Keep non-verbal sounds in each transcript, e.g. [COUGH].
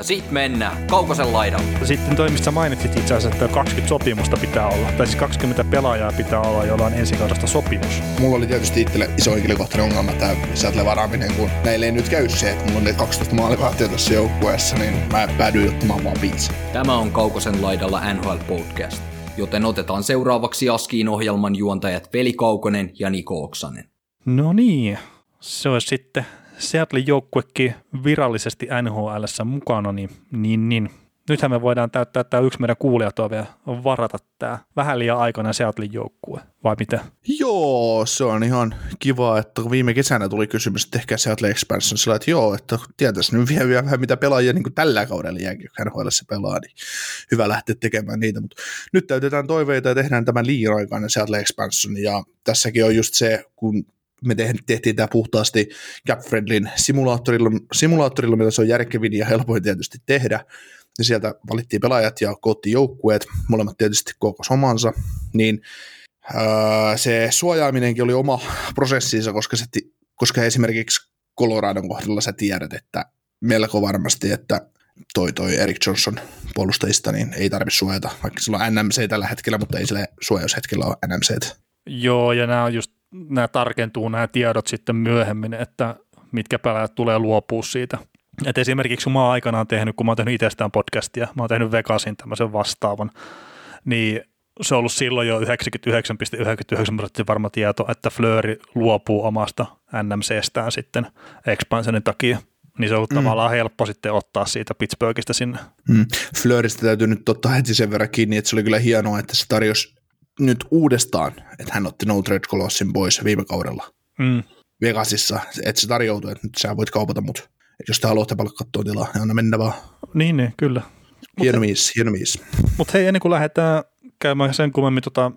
Ja sit mennään Kaukosen laidalla. Sitten toi, mistä mainitsit itse asiassa, että 20 sopimusta pitää olla, tai siis 20 pelaajaa pitää olla, joilla on ensikaudesta sopimus. Mulla oli tietysti itselle iso henkilökohtainen ongelma tämä Seattle varaaminen, kun näille ei nyt käy se, että mulla on ne 12 maalivahtia tässä joukkueessa, niin mä päädyin ottamaan vaan viisi. Tämä on Kaukosen laidalla NHL Podcast, joten otetaan seuraavaksi Askiin ohjelman juontajat Veli Kaukonen ja Niko Oksanen. No niin, se olisi sitten Seattle joukkuekin virallisesti NHL mukana, niin, niin, niin. Nythän me voidaan täyttää tämä yksi meidän kuulijatoive ja varata tämä vähän liian aikana Seattlein joukkue, vai mitä? Joo, se on ihan kiva, että viime kesänä tuli kysymys, että ehkä Seattle Expansion, sillä että joo, että tietäisi nyt vielä, vielä vähän mitä pelaajia niin tällä kaudella jääkin, NHL se pelaa, niin hyvä lähteä tekemään niitä, mutta nyt täytetään toiveita ja tehdään tämän liian aikainen Seattle Expansion, ja tässäkin on just se, kun me tehtiin tämä puhtaasti CapFriendlin simulaattorilla, simulaattorilla, mitä se on järkevin ja helpoin tietysti tehdä, ja sieltä valittiin pelaajat ja koottiin joukkueet, molemmat tietysti koko omansa, niin ää, se suojaaminenkin oli oma prosessinsa, koska, se, koska esimerkiksi Coloradon kohdalla sä tiedät, että melko varmasti, että toi, toi Eric Johnson puolustajista, niin ei tarvitse suojata, vaikka sillä on NMC tällä hetkellä, mutta ei sillä suojaushetkellä ole NMC. Joo, ja nämä on just nämä tarkentuu nämä tiedot sitten myöhemmin, että mitkä pelaajat tulee luopua siitä. Et esimerkiksi kun mä oon aikanaan tehnyt, kun mä oon tehnyt itsestään podcastia, mä oon tehnyt Vegasin tämmöisen vastaavan, niin se on ollut silloin jo 99,99 prosenttia varma tieto, että Flööri luopuu omasta NMCstään sitten expansionin takia. Niin se on ollut mm. tavallaan helppo sitten ottaa siitä Pittsburghista sinne. Mm. Flööristä täytyy nyt ottaa heti sen verran kiinni, että se oli kyllä hienoa, että se tarjosi nyt uudestaan, että hän otti No Trade Colossin pois viime kaudella mm. Vegasissa, että se tarjoutui, että nyt sä voit kaupata mut. että jos te haluatte palkkaa tuo tilaa, niin anna mennä vaan. Niin, niin kyllä. Hieno mies, hieno mies. Mutta hei, ennen kuin lähdetään käymään sen kummemmin tota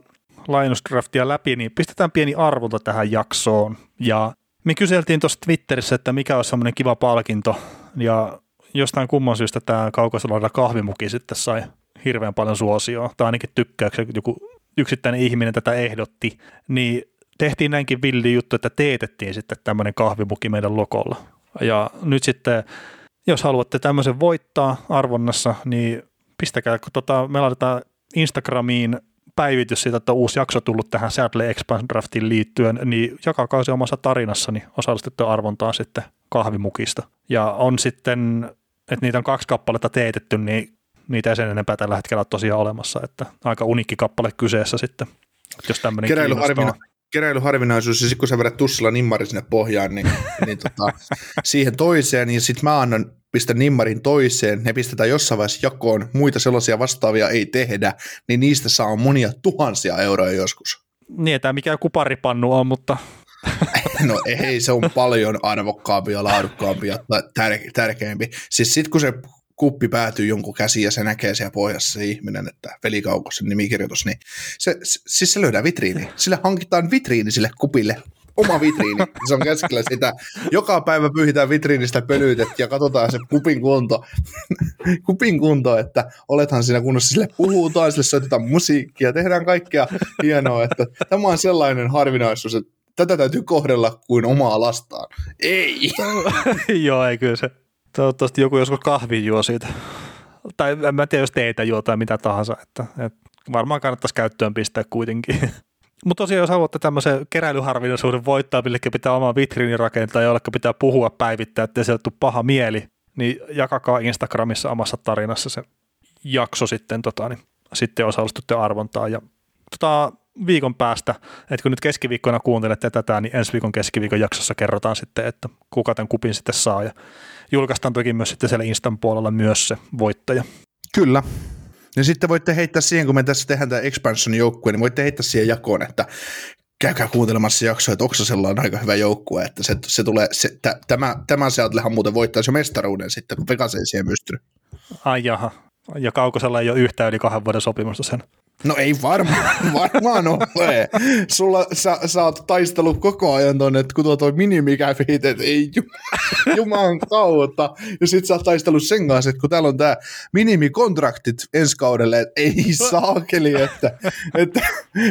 lainusdraftia läpi, niin pistetään pieni arvonta tähän jaksoon. Ja me kyseltiin tuossa Twitterissä, että mikä olisi semmoinen kiva palkinto, ja jostain kumman syystä tämä kaukosalainen kahvimuki sitten sai hirveän paljon suosioa, tai ainakin tykkäyksen joku yksittäinen ihminen tätä ehdotti, niin tehtiin näinkin villi juttu, että teetettiin sitten tämmöinen kahvimuki meidän lokolla. Ja nyt sitten, jos haluatte tämmöisen voittaa arvonnassa, niin pistäkää, kun tota, me laitetaan Instagramiin päivitys siitä, että uusi jakso tullut tähän Sadly Expand Draftiin liittyen, niin jakakaa se omassa tarinassa, niin osallistutte arvontaan sitten kahvimukista. Ja on sitten, että niitä on kaksi kappaletta teetetty, niin niitä ei sen enempää tällä hetkellä ole tosiaan olemassa, että aika unikki kappale kyseessä sitten, jos tämmöinen Keräily kiinnostaa. Keräilyharvinaisuus, ja sitten kun sä vedät tussilla nimmarin sinne pohjaan, niin, [LAUGHS] niin tota, siihen toiseen, niin sitten mä annan, pistän nimmarin toiseen, ne pistetään jossain vaiheessa jakoon, muita sellaisia vastaavia ei tehdä, niin niistä saa monia tuhansia euroja joskus. Niin, tämä mikä kuparipannu on, mutta... [LAUGHS] No ei, se on paljon arvokkaampi ja laadukkaampi ja tär- tärkeämpi. Siis sitten kun se kuppi päätyy jonkun käsiin ja se näkee siellä pohjassa se ihminen, että velikaukossa nimikirjoitus, niin se, siis se löydään vitriini. Sille hankitaan vitriini sille kupille, oma vitriini. Se on keskellä sitä. Joka päivä pyyhitään vitriinistä pölytet ja katsotaan se kupin kunto, [LAUGHS] kupin kunto, että olethan siinä kunnossa. Sille puhutaan, sille soitetaan musiikkia, tehdään kaikkea hienoa. Että tämä on sellainen harvinaisuus, että tätä täytyy kohdella kuin omaa lastaan. Ei! [LAUGHS] Joo, ei kyllä se Toivottavasti joku joskus kahvi juo siitä. Tai en mä tiedä, jos teitä juo tai mitä tahansa. Että, että varmaan kannattaisi käyttöön pistää kuitenkin. [LAUGHS] Mutta tosiaan, jos haluatte tämmöisen keräilyharvinaisuuden voittaa, millekin pitää oma vitriini rakentaa, jolle pitää puhua päivittää, ettei sieltä tule paha mieli, niin jakakaa Instagramissa omassa tarinassa se jakso sitten, tota, niin sitten osallistutte arvontaan. Ja tota, viikon päästä, että kun nyt keskiviikkona kuuntelette tätä, niin ensi viikon keskiviikon jaksossa kerrotaan sitten, että kuka tämän kupin sitten saa. Ja julkaistaan toki myös sitten siellä Instan puolella myös se voittaja. Kyllä. Ja sitten voitte heittää siihen, kun me tässä tehdään tämä expansion joukkue, niin voitte heittää siihen jakoon, että käykää kuuntelemassa jaksoa, että Oksasella on aika hyvä joukkue, että se, se tulee, se, t- tämä, tämä Seattlehan muuten voittaisi jo mestaruuden sitten, kun Vegas ei siihen pystynyt. Ai jaha. Ja Kaukosella ei ole yhtä yli kahden vuoden sopimusta sen. No ei varmaan, [LAUGHS] varmaan ole. Sulla, sä, sä oot taistellut koko ajan tonne, että kun tuo toi minimikäfit, että ei [LAUGHS] juman kautta. Ja sit sä oot taistellut sen kanssa, että kun täällä on tää minimikontraktit ensi kaudelle, että ei [LAUGHS] saakeli, että, että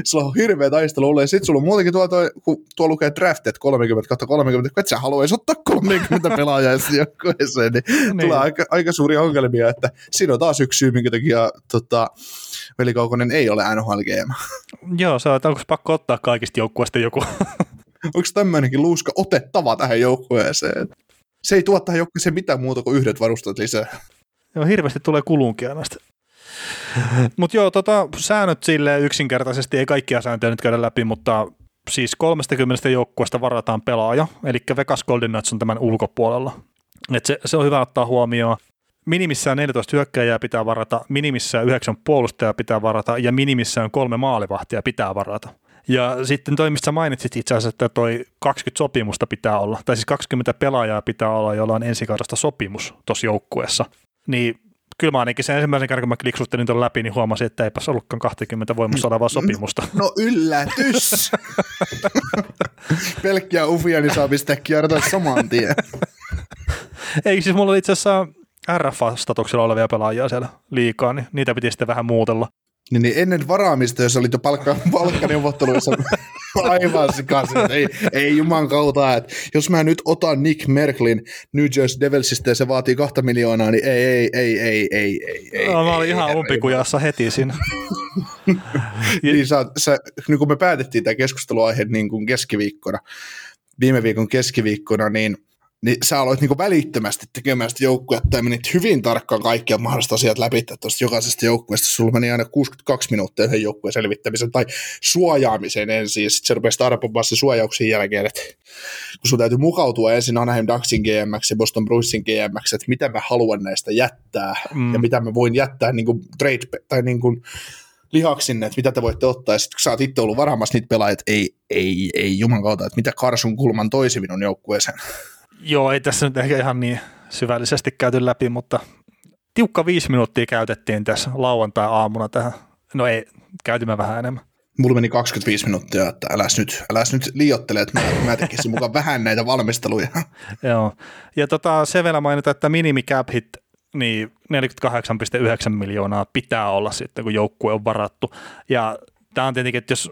sulla on hirveä taistelu ollut. Ja sit sulla on muutenkin tuo, toi, kun tuo lukee draftet 30 30, kun et sä haluaisi ottaa 30 pelaajaa joukkueeseen, niin, niin, tulee aika, aika suuri ongelmia, että siinä on taas yksi syy, minkä takia tota, Veli Kaukonen ei ole NHL GM. Joo, se on, onko pakko ottaa kaikista joukkueista joku? [LAUGHS] onko tämmöinenkin luuska otettava tähän joukkueeseen? Se ei tuo tähän joukkueeseen mitään muuta kuin yhdet varustat lisää. Joo, hirveästi tulee kulunkia näistä. mutta joo, tota, säännöt sille yksinkertaisesti, ei kaikkia sääntöjä nyt käydä läpi, mutta siis 30 joukkueesta varataan pelaaja, eli Vegas Golden Knights on tämän ulkopuolella. Et se, se on hyvä ottaa huomioon minimissään 14 hyökkäjää pitää varata, minimissään 9 puolustajaa pitää varata ja minimissään kolme maalivahtia pitää varata. Ja sitten toi, mistä mainitsit itse asiassa, että toi 20 sopimusta pitää olla, tai siis 20 pelaajaa pitää olla, jolla on ensikaudesta sopimus tuossa joukkueessa. Niin kyllä mä ainakin sen ensimmäisen kerran, kun mä kliksuttelin tuon läpi, niin huomasin, että eipäs ollutkaan 20 voimassa olevaa sopimusta. No yllätys! [LAUGHS] Pelkkiä ufia, niin saa pistää kiertoa saman tien. Ei, siis mulla oli itse asiassa RFA-statuksella olevia pelaajia siellä liikaa, niin niitä piti sitten vähän muutella. Niin, niin ennen varaamista, jos olit jo palkka, [LAUGHS] palkkaneuvotteluissa [LAUGHS] aivan sekaisin, että ei, ei juman kautta, että jos mä nyt otan Nick Merklin New Jersey Devilsistä ja se vaatii kahta miljoonaa, niin ei, ei, ei, ei, ei, ei, ei no, Mä olin ei, ihan ei, umpikujassa ei, heti siinä. [LAUGHS] niin sä, sä, niin kun me päätettiin tämä keskusteluaihe niin kuin keskiviikkona, viime viikon keskiviikkona, niin – niin sä aloit niinku välittömästi tekemään sitä joukkuetta ja menit hyvin tarkkaan kaikkia mahdolliset asiat läpi tuosta jokaisesta joukkueesta. Sulla meni aina 62 minuuttia yhden joukkueen selvittämisen tai suojaamiseen ensin, sitten se rupesi arpomaan se suojauksien jälkeen, että kun sun täytyy mukautua ensin Anaheim Ducksin GMX ja Boston Bruinsin GMX, että mitä mä haluan näistä jättää mm. ja mitä mä voin jättää niin kuin trade tai niin kuin lihaksinne, että mitä te voitte ottaa, ja sitten kun sä oot itse ollut varaamassa niitä pelaajia, että ei, ei, ei juman kautta, että mitä Karsun kulman toisi minun joukkueeseen. Joo, ei tässä nyt ehkä ihan niin syvällisesti käyty läpi, mutta tiukka viisi minuuttia käytettiin tässä lauantai-aamuna tähän. No ei, käytimme vähän enemmän. Mulla meni 25 minuuttia, että äläs nyt, äläs nyt liiottele, että mä, mä tekisin mukaan vähän näitä valmisteluja. [LAUGHS] Joo, ja tota, se vielä mainita, että minimi cap hit niin 48,9 miljoonaa pitää olla sitten, kun joukkue on varattu. Ja tämä on tietenkin, että jos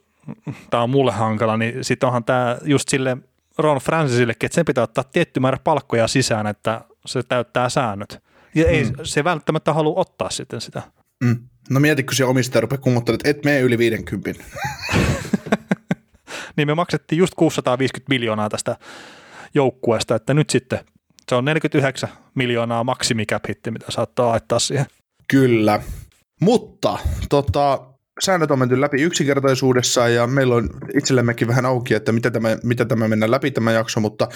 tämä on mulle hankala, niin sitten onhan tämä just sille Ron Francisillekin, että sen pitää ottaa tietty määrä palkkoja sisään, että se täyttää säännöt. Ja ei mm. se välttämättä halua ottaa sitten sitä. Mm. No mieti, kun se omistaja rupeaa että et mene yli 50. [LAUGHS] niin me maksettiin just 650 miljoonaa tästä joukkueesta, että nyt sitten se on 49 miljoonaa maksimikäp mitä saattaa laittaa siihen. Kyllä, mutta tota, säännöt on menty läpi yksinkertaisuudessaan ja meillä on itsellemmekin vähän auki, että mitä tämä, mitä tämä mennään läpi tämä jakso, mutta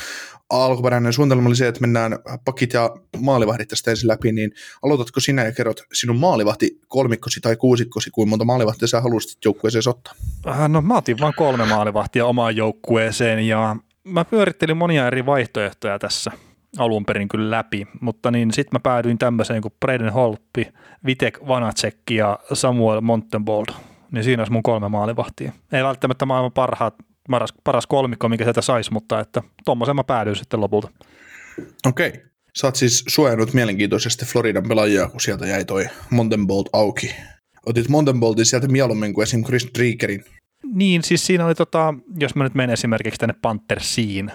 alkuperäinen suunnitelma oli se, että mennään pakit ja maalivahdit tästä ensin läpi, niin aloitatko sinä ja kerrot sinun maalivahti kolmikkosi tai kuusikkosi, kuin monta maalivahtia sä haluaisit joukkueeseen ottaa? Äh, no mä otin vain kolme maalivahtia omaan joukkueeseen ja mä pyörittelin monia eri vaihtoehtoja tässä alun perin kyllä läpi, mutta niin sitten mä päädyin tämmöiseen kuin Braden Holppi, Vitek Vanacek ja Samuel Montenbold. Niin siinä olisi mun kolme maalivahtia. Ei välttämättä maailman parhaat, paras, paras kolmikko, mikä sieltä saisi, mutta että tuommoisen mä päädyin sitten lopulta. Okei. Okay. Sä oot siis suojannut mielenkiintoisesti Floridan pelaajia, kun sieltä jäi toi Montenbold auki. Otit Montenboldin sieltä mieluummin kuin esim. Chris Driegerin. Niin, siis siinä oli tota, jos mä nyt menen esimerkiksi tänne Panthersiin,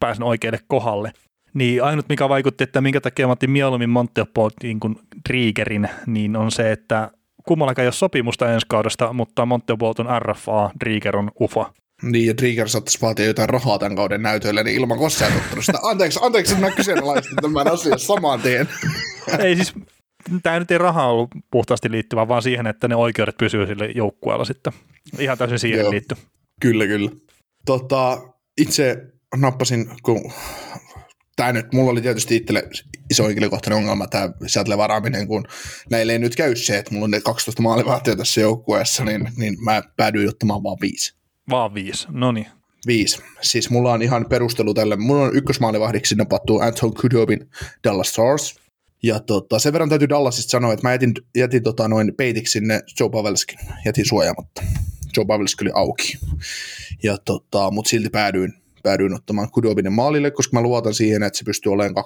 pääsen oikealle kohdalle, niin ainut mikä vaikutti, että minkä takia mä otin mieluummin Monteport niin kuin Driegerin, niin on se, että kummallakaan ei ole sopimusta ensi kaudesta, mutta Monteport on RFA, Drieger on UFA. Niin, ja Drieger saattaisi vaatia jotain rahaa tämän kauden näytöille, niin ilman koskaan tottunut sitä. Anteeksi, anteeksi, että mä kyseenalaistin tämän asian saman tien. [LAUGHS] ei siis, tämä nyt ei rahaa ollut puhtaasti liittyvä, vaan siihen, että ne oikeudet pysyy sille joukkueella sitten. Ihan täysin siihen liittyy. Kyllä, kyllä. Tota, itse nappasin, kun tämä nyt, mulla oli tietysti itselle iso henkilökohtainen ongelma tämä Seattle varaaminen, kun näille ei nyt käy se, että mulla on ne 12 maalivahtia tässä joukkueessa, niin, niin mä päädyin ottamaan vaan viisi. Vaan viisi, no niin. Viisi. Siis mulla on ihan perustelu tälle. Mulla on ykkösmaalivahdiksi napattu Anton Kudobin Dallas Stars. Ja tota, sen verran täytyy Dallasista sanoa, että mä jätin, jätin tota, noin peitiksi sinne Joe Pavelskin, jätin suojaamatta. Joe Pavelski oli auki. Ja tota, mutta silti päädyin, päädyin ottamaan Kudobinen maalille, koska mä luotan siihen, että se pystyy olemaan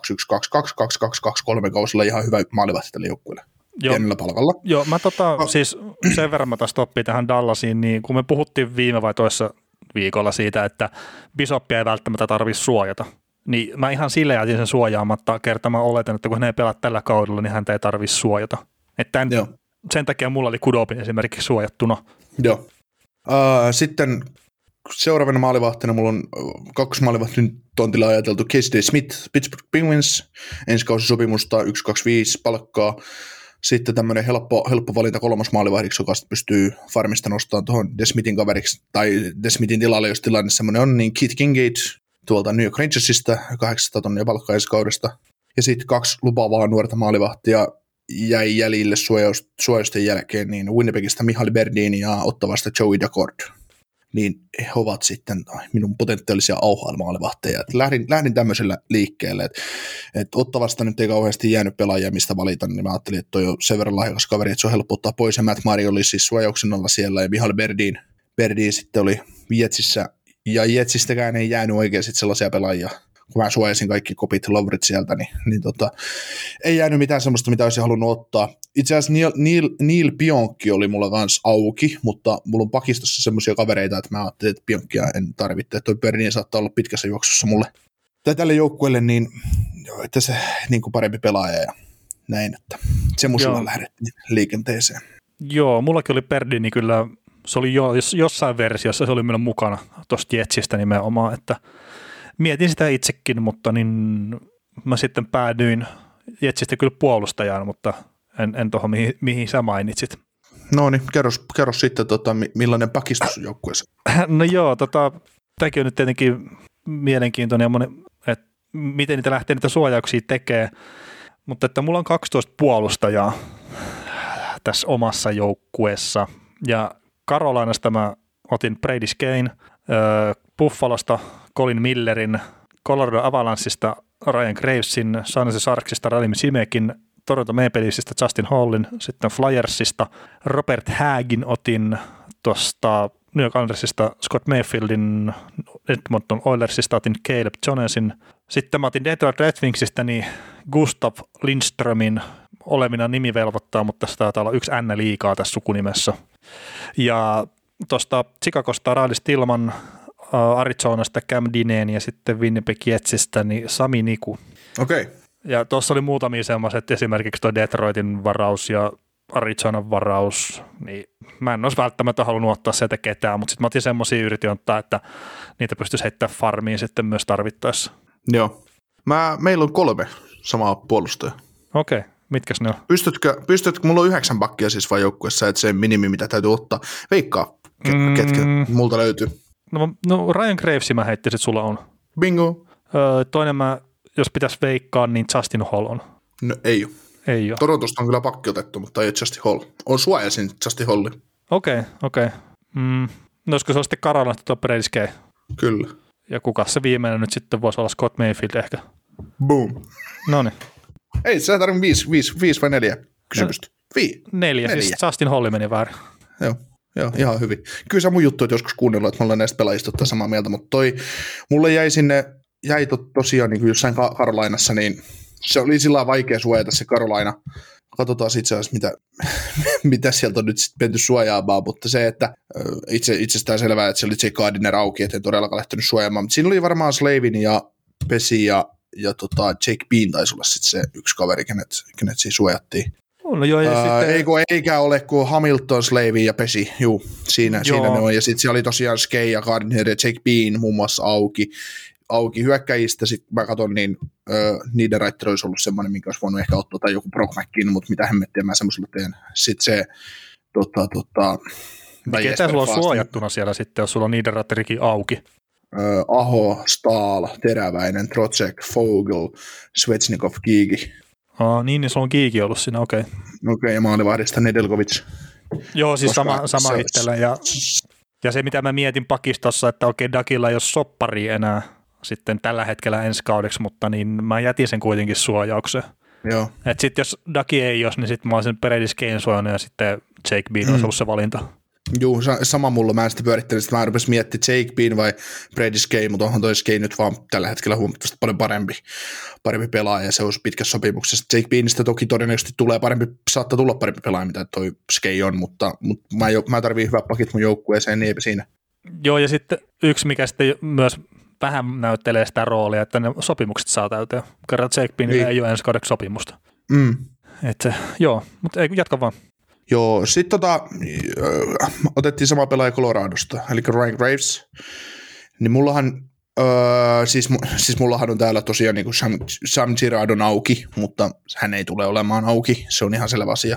2-1-2-2-2-2-2-3 kausilla ihan hyvä maalivahti tälle joukkueelle. Joo. Pienellä palkalla. Joo, mä tota, No. siis sen verran mä taas toppin tähän Dallasiin, niin kun me puhuttiin viime vai toissa viikolla siitä, että Bisoppia ei välttämättä tarvitse suojata, niin mä ihan sille jätin sen suojaamatta, kerta mä oletan, että kun hän ei pelaa tällä kaudella, niin häntä ei tarvitse suojata. Että tämän, Joo. sen takia mulla oli Kudobin esimerkiksi suojattuna. Joo. Uh, sitten seuraavana maalivahtina mulla on äh, kakkosmaalivahtin tontilla ajateltu Casey Smith, Pittsburgh Penguins, ensi kausi sopimusta 1-2-5 palkkaa. Sitten tämmöinen helppo, helppo valinta kolmas maalivahdiksi, joka pystyy farmista nostamaan tuohon Desmithin kaveriksi, tai Desmithin tilalle, jos tilanne semmoinen on, niin Keith Kingate tuolta New York Rangersista, 800 tonnia palkkaa ensi kaudesta. Ja sitten kaksi lupaavaa nuorta maalivahtia jäi jäljille suojaus, suojausten jälkeen, niin Winnipegistä Mihaly Berdini ja Ottavasta Joey Daccord. Niin he ovat sitten minun potentiaalisia auhailmaalivahteja. Et Lähdin, lähdin tämmöisellä liikkeelle, että et Ottavasta nyt ei kauheasti jäänyt pelaajia, mistä valita, niin mä ajattelin, että toi on sen verran lahjakas kaveri, että se on helppo ottaa pois, ja Matt Mari oli siis suojauksen alla siellä, ja Mihaly Berdin, Berdin sitten oli Jetsissä, ja Jetsistäkään ei jäänyt oikein sit sellaisia pelaajia, kun mä suojasin kaikki kopit Lovrit sieltä, niin, niin tota, ei jäänyt mitään semmoista, mitä olisin halunnut ottaa. Itse asiassa Neil, Neil, Neil Pionkki oli mulla kanssa auki, mutta mulla on pakistossa semmoisia kavereita, että mä ajattelin, että Pionkkia en tarvitse. Toi Bernin saattaa olla pitkässä juoksussa mulle tai tälle joukkueelle, niin että se niin kuin parempi pelaaja ja näin, että semmoisella lähdettiin liikenteeseen. Joo, mullakin oli Perdini kyllä, se oli jo, jos, jossain versiossa, se oli meillä mukana tuosta Jetsistä nimenomaan, että mietin sitä itsekin, mutta niin mä sitten päädyin Jetsistä kyllä puolustajaan, mutta en, en tuohon mihin, mihin sä mainitsit. No niin, kerros, kerros sitten, tota, mi- millainen pakistus joukkueessa. [CLEARS THROAT] No joo, tota, tämäkin on nyt tietenkin mielenkiintoinen, että miten niitä lähtee niitä suojauksia tekee, mutta että mulla on 12 puolustajaa tässä omassa joukkueessa, ja Karolainasta mä otin Brady Skane, Buffalosta Colin Millerin, Colorado Avalanssista Ryan Gravesin, San Jose Sharksista Radim Simekin, Toronto Maple Leafsista Justin Hallin, sitten Flyersista Robert Hagin otin tuosta New York Islandersista Scott Mayfieldin, Edmonton Oilersista otin Caleb Jonesin. Sitten mä otin Detroit Red Wingsistä niin Gustav Lindströmin olemina nimi velvoittaa, mutta tässä taitaa olla yksi N liikaa tässä sukunimessä. Ja tuosta Chicagosta Riley Stillman, äh, Arizonasta Cam Dineen ja sitten Winnipeg Jetsistä niin Sami Niku. Okei, okay. Ja tuossa oli muutamia semmoiset, esimerkiksi tuo Detroitin varaus ja Arizonan varaus, niin mä en olisi välttämättä halunnut ottaa sieltä ketään, mutta sitten mä otin semmoisia yritin ottaa, että niitä pystyisi heittämään farmiin sitten myös tarvittaessa. joo. Mä, meillä on kolme samaa puolustajaa. Okei, okay. mitkäs ne on? Pystytkö, pystytkö, mulla on yhdeksän pakkia siis vaan joukkueessa, että se minimi, mitä täytyy ottaa. Veikkaa, ke, Mm. ketkä multa löytyy. No, no Ryan Gravesin mä heittisin, että sulla on. Bingo. Öö, toinen mä, jos pitäisi veikkaa, niin Justin Hall on. No ei ole. Ei ole. Torontosta on kyllä pakki otettu, mutta ei Justin Hall. On suojasin Justin Halli. Okei, okay, okei. Okay. Mm. No olisiko se ole sitten Karolasta tuo? Kyllä. Ja kuka se viimeinen nyt sitten voisi olla Scott Mayfield ehkä? Boom. No niin. Ei, sä tarvitse viisi, viisi, viisi vai neljä kysymystä. Vi. Neljä, Neljä. siis Justin Holli meni väärin. Joo. Joo, ihan hyvin. Kyllä se mun juttu, että joskus kuunnellut, että me ollaan näistä pelaajista samaa mieltä, mutta toi, mulle jäi sinne, jäi to, tosiaan niin kuin jossain Ka- Karolainassa, niin se oli sillä vaikea suojata se Karolaina. Katsotaan itse asiassa, mitä, [LAUGHS] mitä sieltä on nyt sitten menty suojaamaan, mutta se, että itse, itsestään selvää, että se oli Jake Gardiner auki, että en todellakaan lähtenyt suojaamaan, mutta siinä oli varmaan Slavin ja Pesi ja, ja tota Jake Bean taisi olla sitten se yksi kaveri, kenet, kenet siinä suojattiin. No joo, ja Ää, sitten, ei, kun, eikä ole kuin Hamilton, Slavey ja Pesi, juu, siinä, Joo. siinä ne on. Ja sitten siellä oli tosiaan Skei ja Gardner ja Jake Bean muun muassa auki, auki hyökkäjistä. Sitten mä katson, niin ö, Niederreiter olisi ollut semmoinen, minkä olisi voinut ehkä ottaa, tai joku Brock McKin, mutta mitä hemmettiä mä semmoisella teen. Sitten se, tota, tota, tai ketä Jesper sulla on Fast, suojattuna siellä sitten, jos sulla on niiden ratterikin auki? Aho, Stahl, Teräväinen, Trocek, Fogel, Svetsnikov, Kiiki. Aa, niin, niin sulla on kiiki ollut siinä, okei. Okay. Okei, okay, ja maalivahdista Nedelkovic. Joo, siis Koska sama, sama se- itsellä. Ja, ja se, mitä mä mietin pakistossa, että okei, Dakilla ei ole soppari enää sitten tällä hetkellä ensi kaudeksi, mutta niin mä jätin sen kuitenkin suojaukseen. Joo. Et sit jos Daki ei jos, niin sitten mä olisin Peredis Kane suojannut ja sitten Jake Bean mm. olisi ollut se valinta. Juu, sama mulla. Mä en sitä pyörittänyt, että mä rupesin miettimään Jake Bean vai Brady Skate, mutta onhan toi Skate nyt vaan tällä hetkellä huomattavasti paljon parempi, parempi pelaaja ja se olisi pitkässä sopimuksessa. Jake Beanista toki todennäköisesti tulee parempi, saattaa tulla parempi pelaaja, mitä toi Skate on, mutta, mutta mä, jo, mä tarviin hyvät pakit mun joukkueeseen, niin eipä siinä. Joo, ja sitten yksi, mikä sitten myös vähän näyttelee sitä roolia, että ne sopimukset saa täyteen. Kerran Jake Beanille niin. ei ole ensi kaudeksi sopimusta. Mm. Että, joo, mutta ei, jatka vaan. Joo, sitten tota, äh, otettiin sama pelaaja Coloradosta, eli Ryan Graves. Niin mullahan, öö, siis, siis mullahan on täällä tosiaan niin Sam, Sam Girardon auki, mutta hän ei tule olemaan auki, se on ihan selvä asia.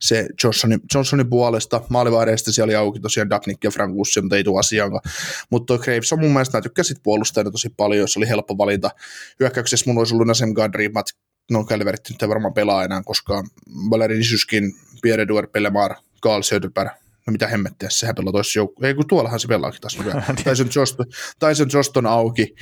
Se Johnsonin, Johnsonin puolesta, maalivahdeista siellä oli auki tosiaan Dapnik ja Frank Ussi, mutta ei tule asiaan. Mutta Graves on mun mielestä, mä tykkäsin puolustajana tosi paljon, se oli helppo valinta. Hyökkäyksessä mun olisi ollut Nasem Gadri, no Calvert nyt ei varmaan pelaa enää, koska Valeri Nisyskin, Pierre Eduard Pellemar, Carl Söderberg, no mitä hemmettiä, sehän pelaa toisessa joukkueessa, ei kun tuollahan se pelaakin taas nykyään, [LAUGHS] Tyson Joston, Tyson Joston auki,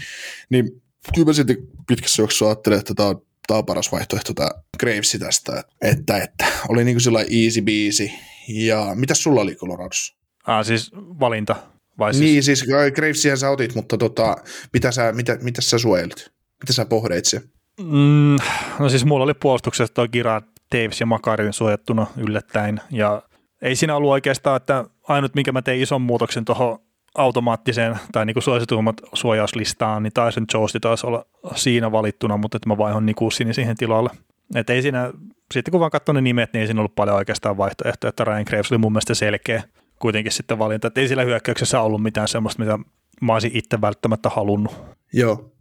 niin kyllä mä sitten pitkässä juoksussa ajattelen, että tämä on, tämä on paras vaihtoehto tämä Gravesi tästä, että, että oli niin kuin sellainen easy biisi, ja mitä sulla oli Coloradossa? Ah, siis valinta, vai siis? Niin, siis Gravesihän sä otit, mutta tota, mitä, sä, mitä, mitä sä suojelit? Mitä sä pohdeit siellä? Mm, no siis mulla oli puolustuksessa tuo Gira, Davis ja Makarin suojattuna yllättäen ja ei siinä ollut oikeastaan, että ainut minkä mä tein ison muutoksen tuohon automaattiseen tai niin suosituimmat suojauslistaan, niin Tyson Joosti taisi olla siinä valittuna, mutta että mä vaihon Nikusini siihen tilalle. Et ei siinä, sitten kun vaan katsoin ne nimet, niin ei siinä ollut paljon oikeastaan vaihtoehtoja, että Ryan Graves oli mun mielestä selkeä kuitenkin sitten valinta, että ei sillä hyökkäyksessä ollut mitään semmoista, mitä mä olisin itse välttämättä halunnut. Joo,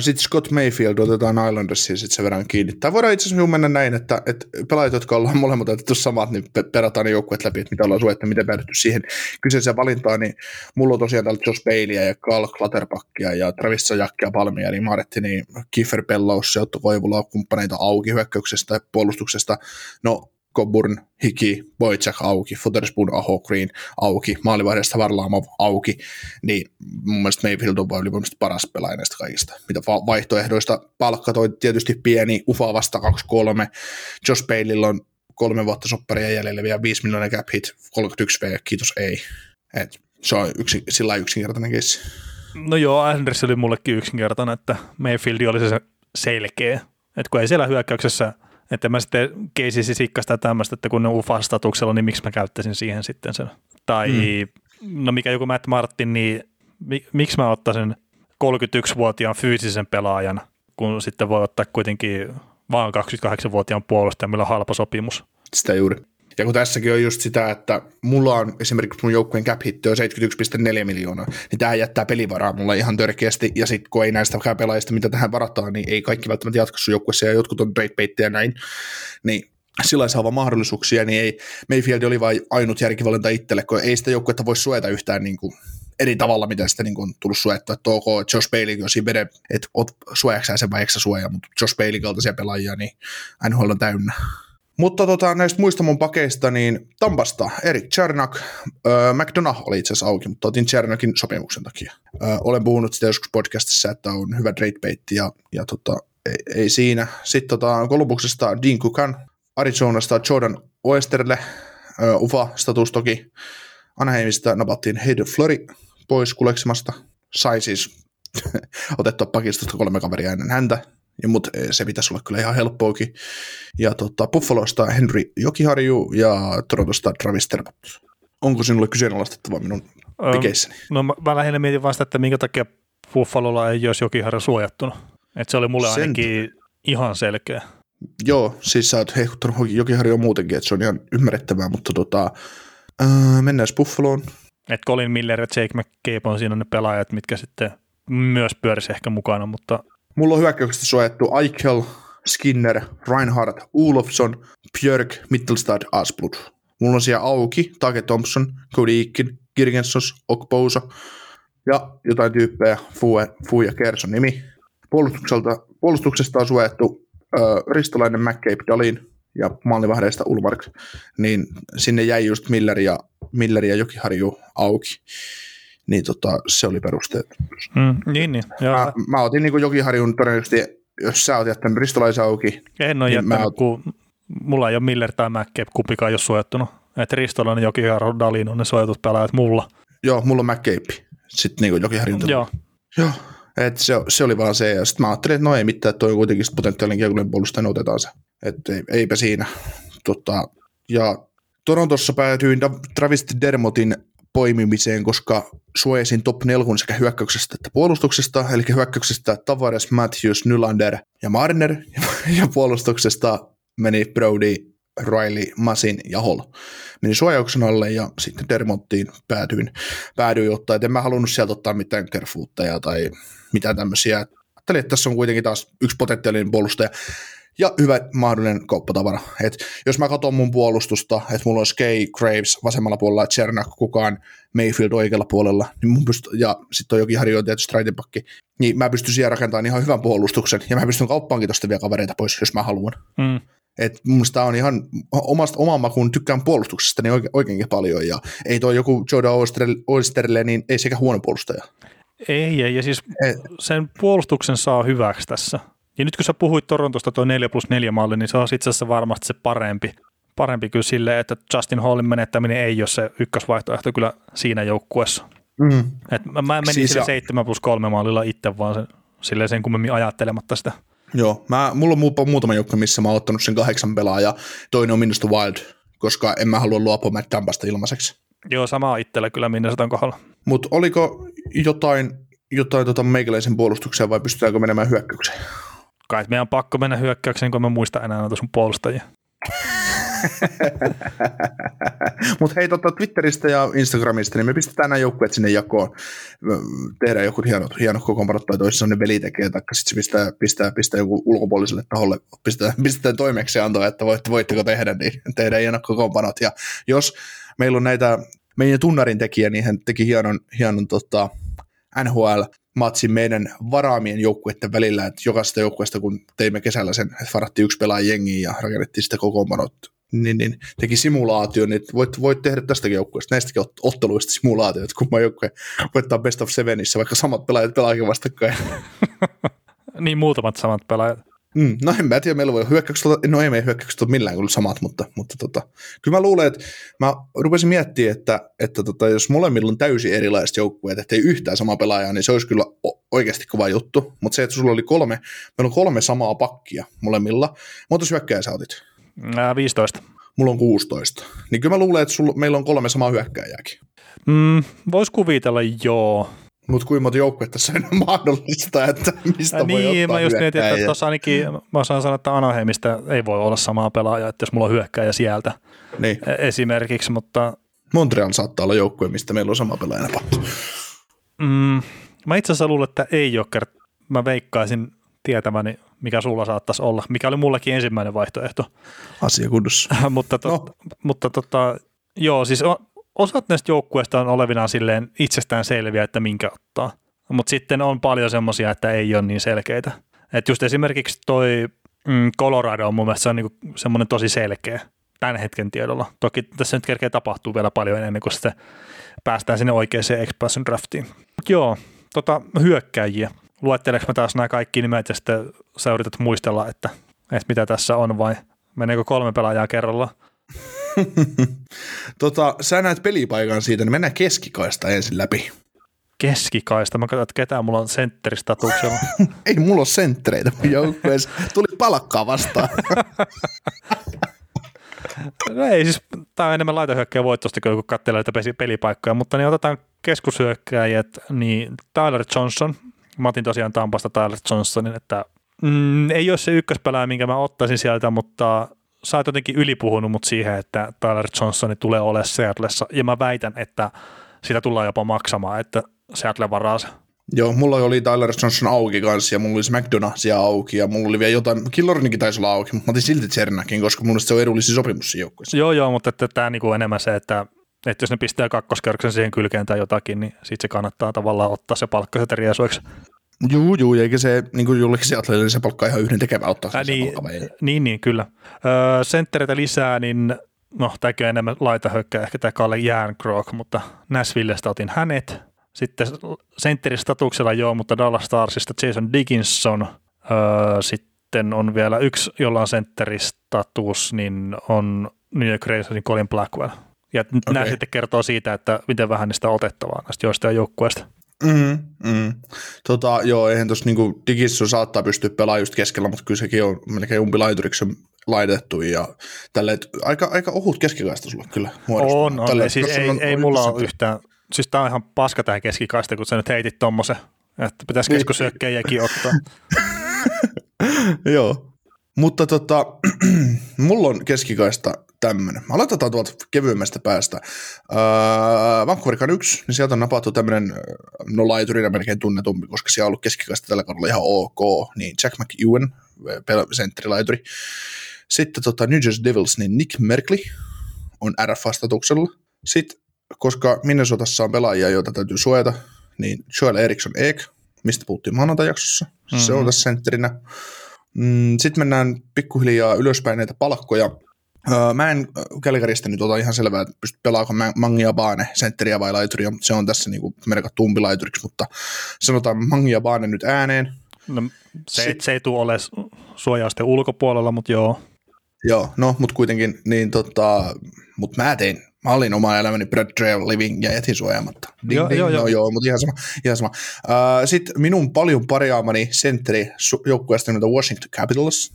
sitten Scott Mayfield otetaan Islandersiin sitten sen verran kiinni. Tämä voidaan itse asiassa mennä näin, että, että pelaajat, jotka ollaan molemmat otettu samat, niin perataan ne joukkueet läpi, että mitä ollaan suojattu, miten päädytty siihen kyseiseen valintaan, niin mulla on tosiaan täällä Josh Baileyä ja Carl Clutterbackia ja Travis Sajakkia Palmia, niin Maretti, niin Kiefer Pellaus, Otto Koivula, kumppaneita auki hyökkäyksestä ja puolustuksesta. No Coburn, Hiki, Boitsak auki, Futterspoon, Aho, Green auki, maalivahdesta Varlamov auki, niin mun mielestä Mayfield on ylivoimaisesti paras pelaaja näistä kaikista. Mitä vaihtoehdoista palkka toi tietysti pieni, Ufa vasta 2-3, Josh Baileylla on kolme vuotta sopparia jäljellä vielä 5 miljoonaa cap hit, 31 V, kiitos ei. Et se on yksi, sillä yksinkertainen keissi. No joo, Anders oli mullekin yksinkertainen, että Mayfield oli se selkeä. Että kun ei siellä hyökkäyksessä – että mä sitten keisisi sikkasta tämmöistä, että kun ne UFA-statuksella, niin miksi mä käyttäisin siihen sitten sen. Tai mm. no mikä joku Matt Martin, niin mi, miksi mä ottaisin 31-vuotiaan fyysisen pelaajan, kun sitten voi ottaa kuitenkin vaan 28-vuotiaan puolustajan, millä on halpa sopimus. Sitä juuri. Ja kun tässäkin on just sitä, että mulla on esimerkiksi mun joukkueen cap hit on 71,4 miljoonaa, niin tämä jättää pelivaraa mulla ihan törkeästi, ja sitten kun ei näistä pelaajista, mitä tähän varataan, niin ei kaikki välttämättä jatka sun joukkueessa, ja jotkut on trade ja näin, niin sillä saa vaan mahdollisuuksia, niin ei, Mayfield oli vain ainut järkivalinta itselle, kun ei sitä joukkuetta voi suojata yhtään niin kuin eri tavalla, mitä sitten niin on tullut suojattua, että ok, Josh Bailey on siinä veden, että oot suojaksä sen vai suojaa, mutta Josh Bailey kaltaisia pelaajia, niin NHL on täynnä. Mutta tota, näistä muista mun pakeista, niin Tampasta Erik Chernak, äh, McDonough oli itse asiassa auki, mutta otin Chernakin sopimuksen takia. Äh, olen puhunut sitä joskus podcastissa, että on hyvä bait ja, ja tota, ei, ei, siinä. Sitten tota, Kolumbuksesta Dean Kukan, Arizonasta Jordan Oesterle, äh, UFA-status toki. Anaheimista napattiin Hayden Flori pois kuleksimasta. Sai siis [LAUGHS] otettua pakistosta kolme kaveria ennen häntä mutta eh, se pitäisi olla kyllä ihan helppoakin. Ja tota, Buffalosta Henry Jokiharju ja Torontosta Travis Terpot. Onko sinulle kyseenalaistettava minun pikeissäni? No mä, mä lähinnä mietin vasta, että minkä takia Buffalolla ei olisi Jokiharju suojattuna. Että se oli mulle Sen... ainakin ihan selkeä. Joo, siis sä oot hehkuttanut Jokiharju muutenkin, että se on ihan ymmärrettävää, mutta tota, äh, mennään Buffaloon. Et Colin Miller ja Jake McCabe on siinä ne pelaajat, mitkä sitten myös pyörisi ehkä mukana, mutta Mulla on hyökkäyksestä suojattu Eichel, Skinner, Reinhardt, Olofsson, Björk, Mittelstad, Asplund. Mulla on siellä auki Tage Thompson, Cody Ikin, Girgensos, Okpousa ja jotain tyyppejä, Fue, Fue ja Kerson nimi. Puolustukselta, puolustuksesta on suojattu äh, Ristolainen, McCabe, Dalin ja maalivahdeista Ulmark, niin sinne jäi just Miller ja, Miller ja Jokiharju auki niin tota, se oli perusteet. Mm, niin, niin. Mä, mä, otin niin Jokiharjun todennäköisesti jos sä oot jättänyt ristolaisen auki, En ole Niin jättänyt, mä- kun mulla ei ole Miller tai McCabe, kumpikaan ei ole suojattunut. Että Ristolan, Joki ja Dalin on ne suojatut pelaajat mulla. joo, mulla on McCabe, sitten niin jokin harjoittelu. Joo, Joo. Et se, se, oli vaan se, ja sitten mä ajattelin, että no ei mitään, että toi on kuitenkin potentiaalinen kiekollinen puolustaja, niin otetaan se. Että ei, eipä siinä. Tota, ja Torontossa päätyin Travis Dermotin poimimiseen, koska suojasin top 4 sekä hyökkäyksestä että puolustuksesta, eli hyökkäyksestä Tavares, Matthews, Nylander ja Marner, [LAUGHS] ja puolustuksesta meni Brody, Riley, Masin ja Hall. Meni suojauksen alle ja sitten Dermottiin päätyin, päädyin ottaa, että en mä halunnut sieltä ottaa mitään Kerfootteja tai mitään tämmöisiä. Ajattelin, että tässä on kuitenkin taas yksi potentiaalinen puolustaja ja hyvä mahdollinen kauppatavara. Et jos mä katson mun puolustusta, että mulla on Skay, Graves vasemmalla puolella, Chernak, kukaan, Mayfield oikealla puolella, niin mun pyst- ja sitten on jokin tietysti raitipakki, niin mä pystyn siihen rakentamaan ihan hyvän puolustuksen, ja mä pystyn kauppaankin tosta vielä kavereita pois, jos mä haluan. mm. Et mun mielestä on ihan omasta oman makuun tykkään puolustuksesta niin oike, oikeinkin paljon, ja ei toi joku Jordan Oysterle niin ei sekä huono puolustaja. ei, ei, ja siis Ei. sen puolustuksen saa hyväksi tässä. Ja nyt kun sä puhuit Torontosta tuo 4 plus 4 malli, niin se on itse asiassa varmasti se parempi. Parempi kyllä silleen, että Justin Hallin menettäminen ei ole se ykkösvaihtoehto kyllä siinä joukkueessa. Mm. Et mä, mä menin Siis ja- 7 plus 3 mallilla itse vaan sen, silleen sen kummemmin ajattelematta sitä. Joo, mä, mulla on muupa, muutama joukko, missä mä oon ottanut sen kahdeksan pelaajaa, toinen on minusta Wild, koska en mä halua luopua Matt Dampasta ilmaiseksi. Joo, sama itsellä kyllä Minnesotan kohdalla. Mutta oliko jotain, jotain tota meikäläisen puolustukseen vai pystytäänkö menemään hyökkäykseen? Kai meidän on pakko mennä hyökkäykseen, kun mä muista enää noita sun puolustajia. [LAUGHS] Mutta hei, tota, Twitteristä ja Instagramista, niin me pistetään nämä joukkueet sinne jakoon. Tehdään joku hienot, hienot kokoonpanot tai toisessa ne veli tekee, tai sitten pistää, pistää, pistää joku ulkopuoliselle taholle, pistetään, pistetään toimeksiantoa, että voitte, voitteko tehdä, niin tehdään hienot kokoonpanot. Ja jos meillä on näitä, meidän tunnarin tekijä, niin hän teki hienon, hienon tota, NHL-matsin meidän varaamien joukkueiden välillä, että jokaisesta joukkueesta, kun teimme kesällä sen, että varattiin yksi pelaaja jengiin ja rakennettiin sitä kokoonpanot, niin, niin teki simulaatio, niin voit, voit tehdä tästäkin joukkueesta, näistäkin ot- otteluista simulaatio, että kumman joukkue voittaa best of sevenissä, vaikka samat pelaajat pelaakin vastakkain. [LAUGHS] Niin muutamat samat pelaajat. Mm, no en mä tiedä, meillä voi hyökkäykset, no ei meidän hyökkäykset ole millään kyllä samat, mutta, mutta tota, kyllä mä luulen, että mä rupesin miettimään, että, että tota, jos molemmilla on täysin erilaiset joukkueet, että ei yhtään sama pelaajaa, niin se olisi kyllä oikeasti kova juttu, mutta se, että sulla oli kolme, meillä on kolme samaa pakkia molemmilla, mutta hyökkäjä sä otit, Ää, 15. mulla on 16, niin kyllä mä luulen, että sulla, meillä on kolme samaa hyökkäjääkin. Mm, Voisi kuvitella joo. Mutta kuinka monta joukkuetta tässä on [LAUGHS] mahdollista, että mistä Ää, voi niin, ottaa mä just mietin, että tuossa ainakin, mä osaan sanoa, että Anaheimista ei voi olla samaa pelaajaa, että jos mulla on hyökkäjä sieltä Niin. e- esimerkiksi, mutta Montreal saattaa olla joukkue, mistä meillä on sama pelaajana pakki. mm, mä itse asiassa luulen, että ei Joker. Mä veikkaisin tietäväni, mikä sulla saattaisi olla, mikä oli mullekin ensimmäinen vaihtoehto. Asia kunnossa. [LAUGHS] mutta, tot, no. mutta tota, joo, siis o- osat näistä joukkueista on olevinaan silleen itsestään selviä, että minkä ottaa. Mutta sitten on paljon semmoisia, että ei ole niin selkeitä. Et just esimerkiksi toi mm, Colorado on mun mielestä se on niinku semmoinen tosi selkeä tämän hetken tiedolla. Toki tässä nyt kerkeä tapahtuu vielä paljon ennen kuin sitten päästään sinne oikeaan expansion draftiin. Joo, tota, hyökkäjiä. Luetteleks mä taas nämä kaikki nimet ja sitten sä yrität muistella, että, että mitä tässä on vai meneekö kolme pelaajaa kerrallaan? [LAUGHS] tota, sä näet pelipaikan siitä, niin mennään keskikaista ensin läpi. Keskikaista. Mä katson, että ketään mulla on sentteristatuksella. [LAUGHS] Ei mulla ole senttereitä mun joukkueessa. Tuli palkkaa vastaan. [LAUGHS] no ei siis, tää on enemmän laitahyökkäjä voittosta kuin katselee näitä pelipaikkoja, mutta niin otetaan keskushyökkäjät, niin Tyler Johnson. Mä otin tosiaan Tampasta Tyler Johnsonin, että mm, ei ole se ykköspelaaja, minkä mä ottaisin sieltä, mutta sä oot jotenkin ylipuhunut mut siihen, että Tyler Johnsoni tulee olemaan Seattlessa, ja mä väitän, että sitä tullaan jopa maksamaan, että Seattle varaa se. Joo, mulla oli Tyler Johnson auki kanssa ja mulla oli McDonald'sia auki ja mulla oli vielä jotain, Killornikin taisi olla auki, mutta mä otin silti Tsernakin, koska mun se on edullisin sopimus siinä joukkueessa. Joo, joo, mutta että tämä niinku enemmän se, että, että jos ne pistää kakkoskerroksen siihen kylkeen tai jotakin, niin sitten se kannattaa tavallaan ottaa se palkka riesuiksi. Juu, juu, eikä se niin kuin jollekin Seattlelle niin se palkka ihan yhden tekevä ottaa Ää, niin, niin, niin, kyllä. Öö, senttereitä lisää, niin no tämäkin on enemmän laitahökkä, ehkä tämä Kalle Järnkrok, mutta Nashvillestä otin hänet. Sitten sentteristatuksella joo, mutta Dallas Starsista Jason Dickinson, Öö, sitten on vielä yksi, jolla on sentteristatus, niin on New York Rangersin Colin Blackwell. Ja okay. nämä sitten kertoo siitä, että miten vähän niistä otettavaa näistä joistain joukkueista. Mm, mm. Tota, joo, eihän tuossa niinku digissä saattaa pystyä pelaamaan just keskellä, mutta kyllä sekin on melkein umpilaituriksi laitettu ja tälle, aika, aika ohut keskikaista sulla kyllä muodostuu. On, on. Tälle, siis ei, on, ei mulla ole yhtään, siis tää on ihan paska tää keskikaista, kun sä nyt heitit tommosen, että pitäisi niin. keskusyökkäjäkin ottaa. [LAUGHS] joo, mutta tota, [CLEARS THROAT] mulla on keskikaista tämmöinen. Aloitetaan tuolta kevyemmästä päästä. Öö, Vancouver 1, niin sieltä on napattu tämmöinen, no laiturina melkein tunnetumpi, koska siellä on ollut keskikaista tällä kaudella ihan ok, niin Jack McEwen, sentterilaituri. Sitten tota, New Jersey Devils, niin Nick Merkley on RF-vastatuksella. Sitten, koska Minnesotassa on pelaajia, joita täytyy suojata, niin Joel Eriksson Eek, mistä puhuttiin maanantajaksossa, mm-hmm. se on mhm. tässä sentterinä. Mm, Sitten mennään pikkuhiljaa ylöspäin näitä palkkoja. Mä en Kälkäristä nyt ota ihan selvää, että pystyt pelaako Mangia Baane sentteriä vai laituria, se on tässä niin merkattu umpilaituriksi, mutta sanotaan Mangia Baane nyt ääneen. No, se, Sit, se ei tule ole suojausten ulkopuolella, mutta joo. Joo, no, mutta kuitenkin, niin tota, mutta mä tein, mä olin oma elämäni Brad Trail Living ja jätin suojaamatta. Ding, joo, ding, joo, no, joo. joo, mutta ihan sama. Ihan sama. Uh, Sitten minun paljon parjaamani sentteri joukkueesta nimeltä Washington Capitals,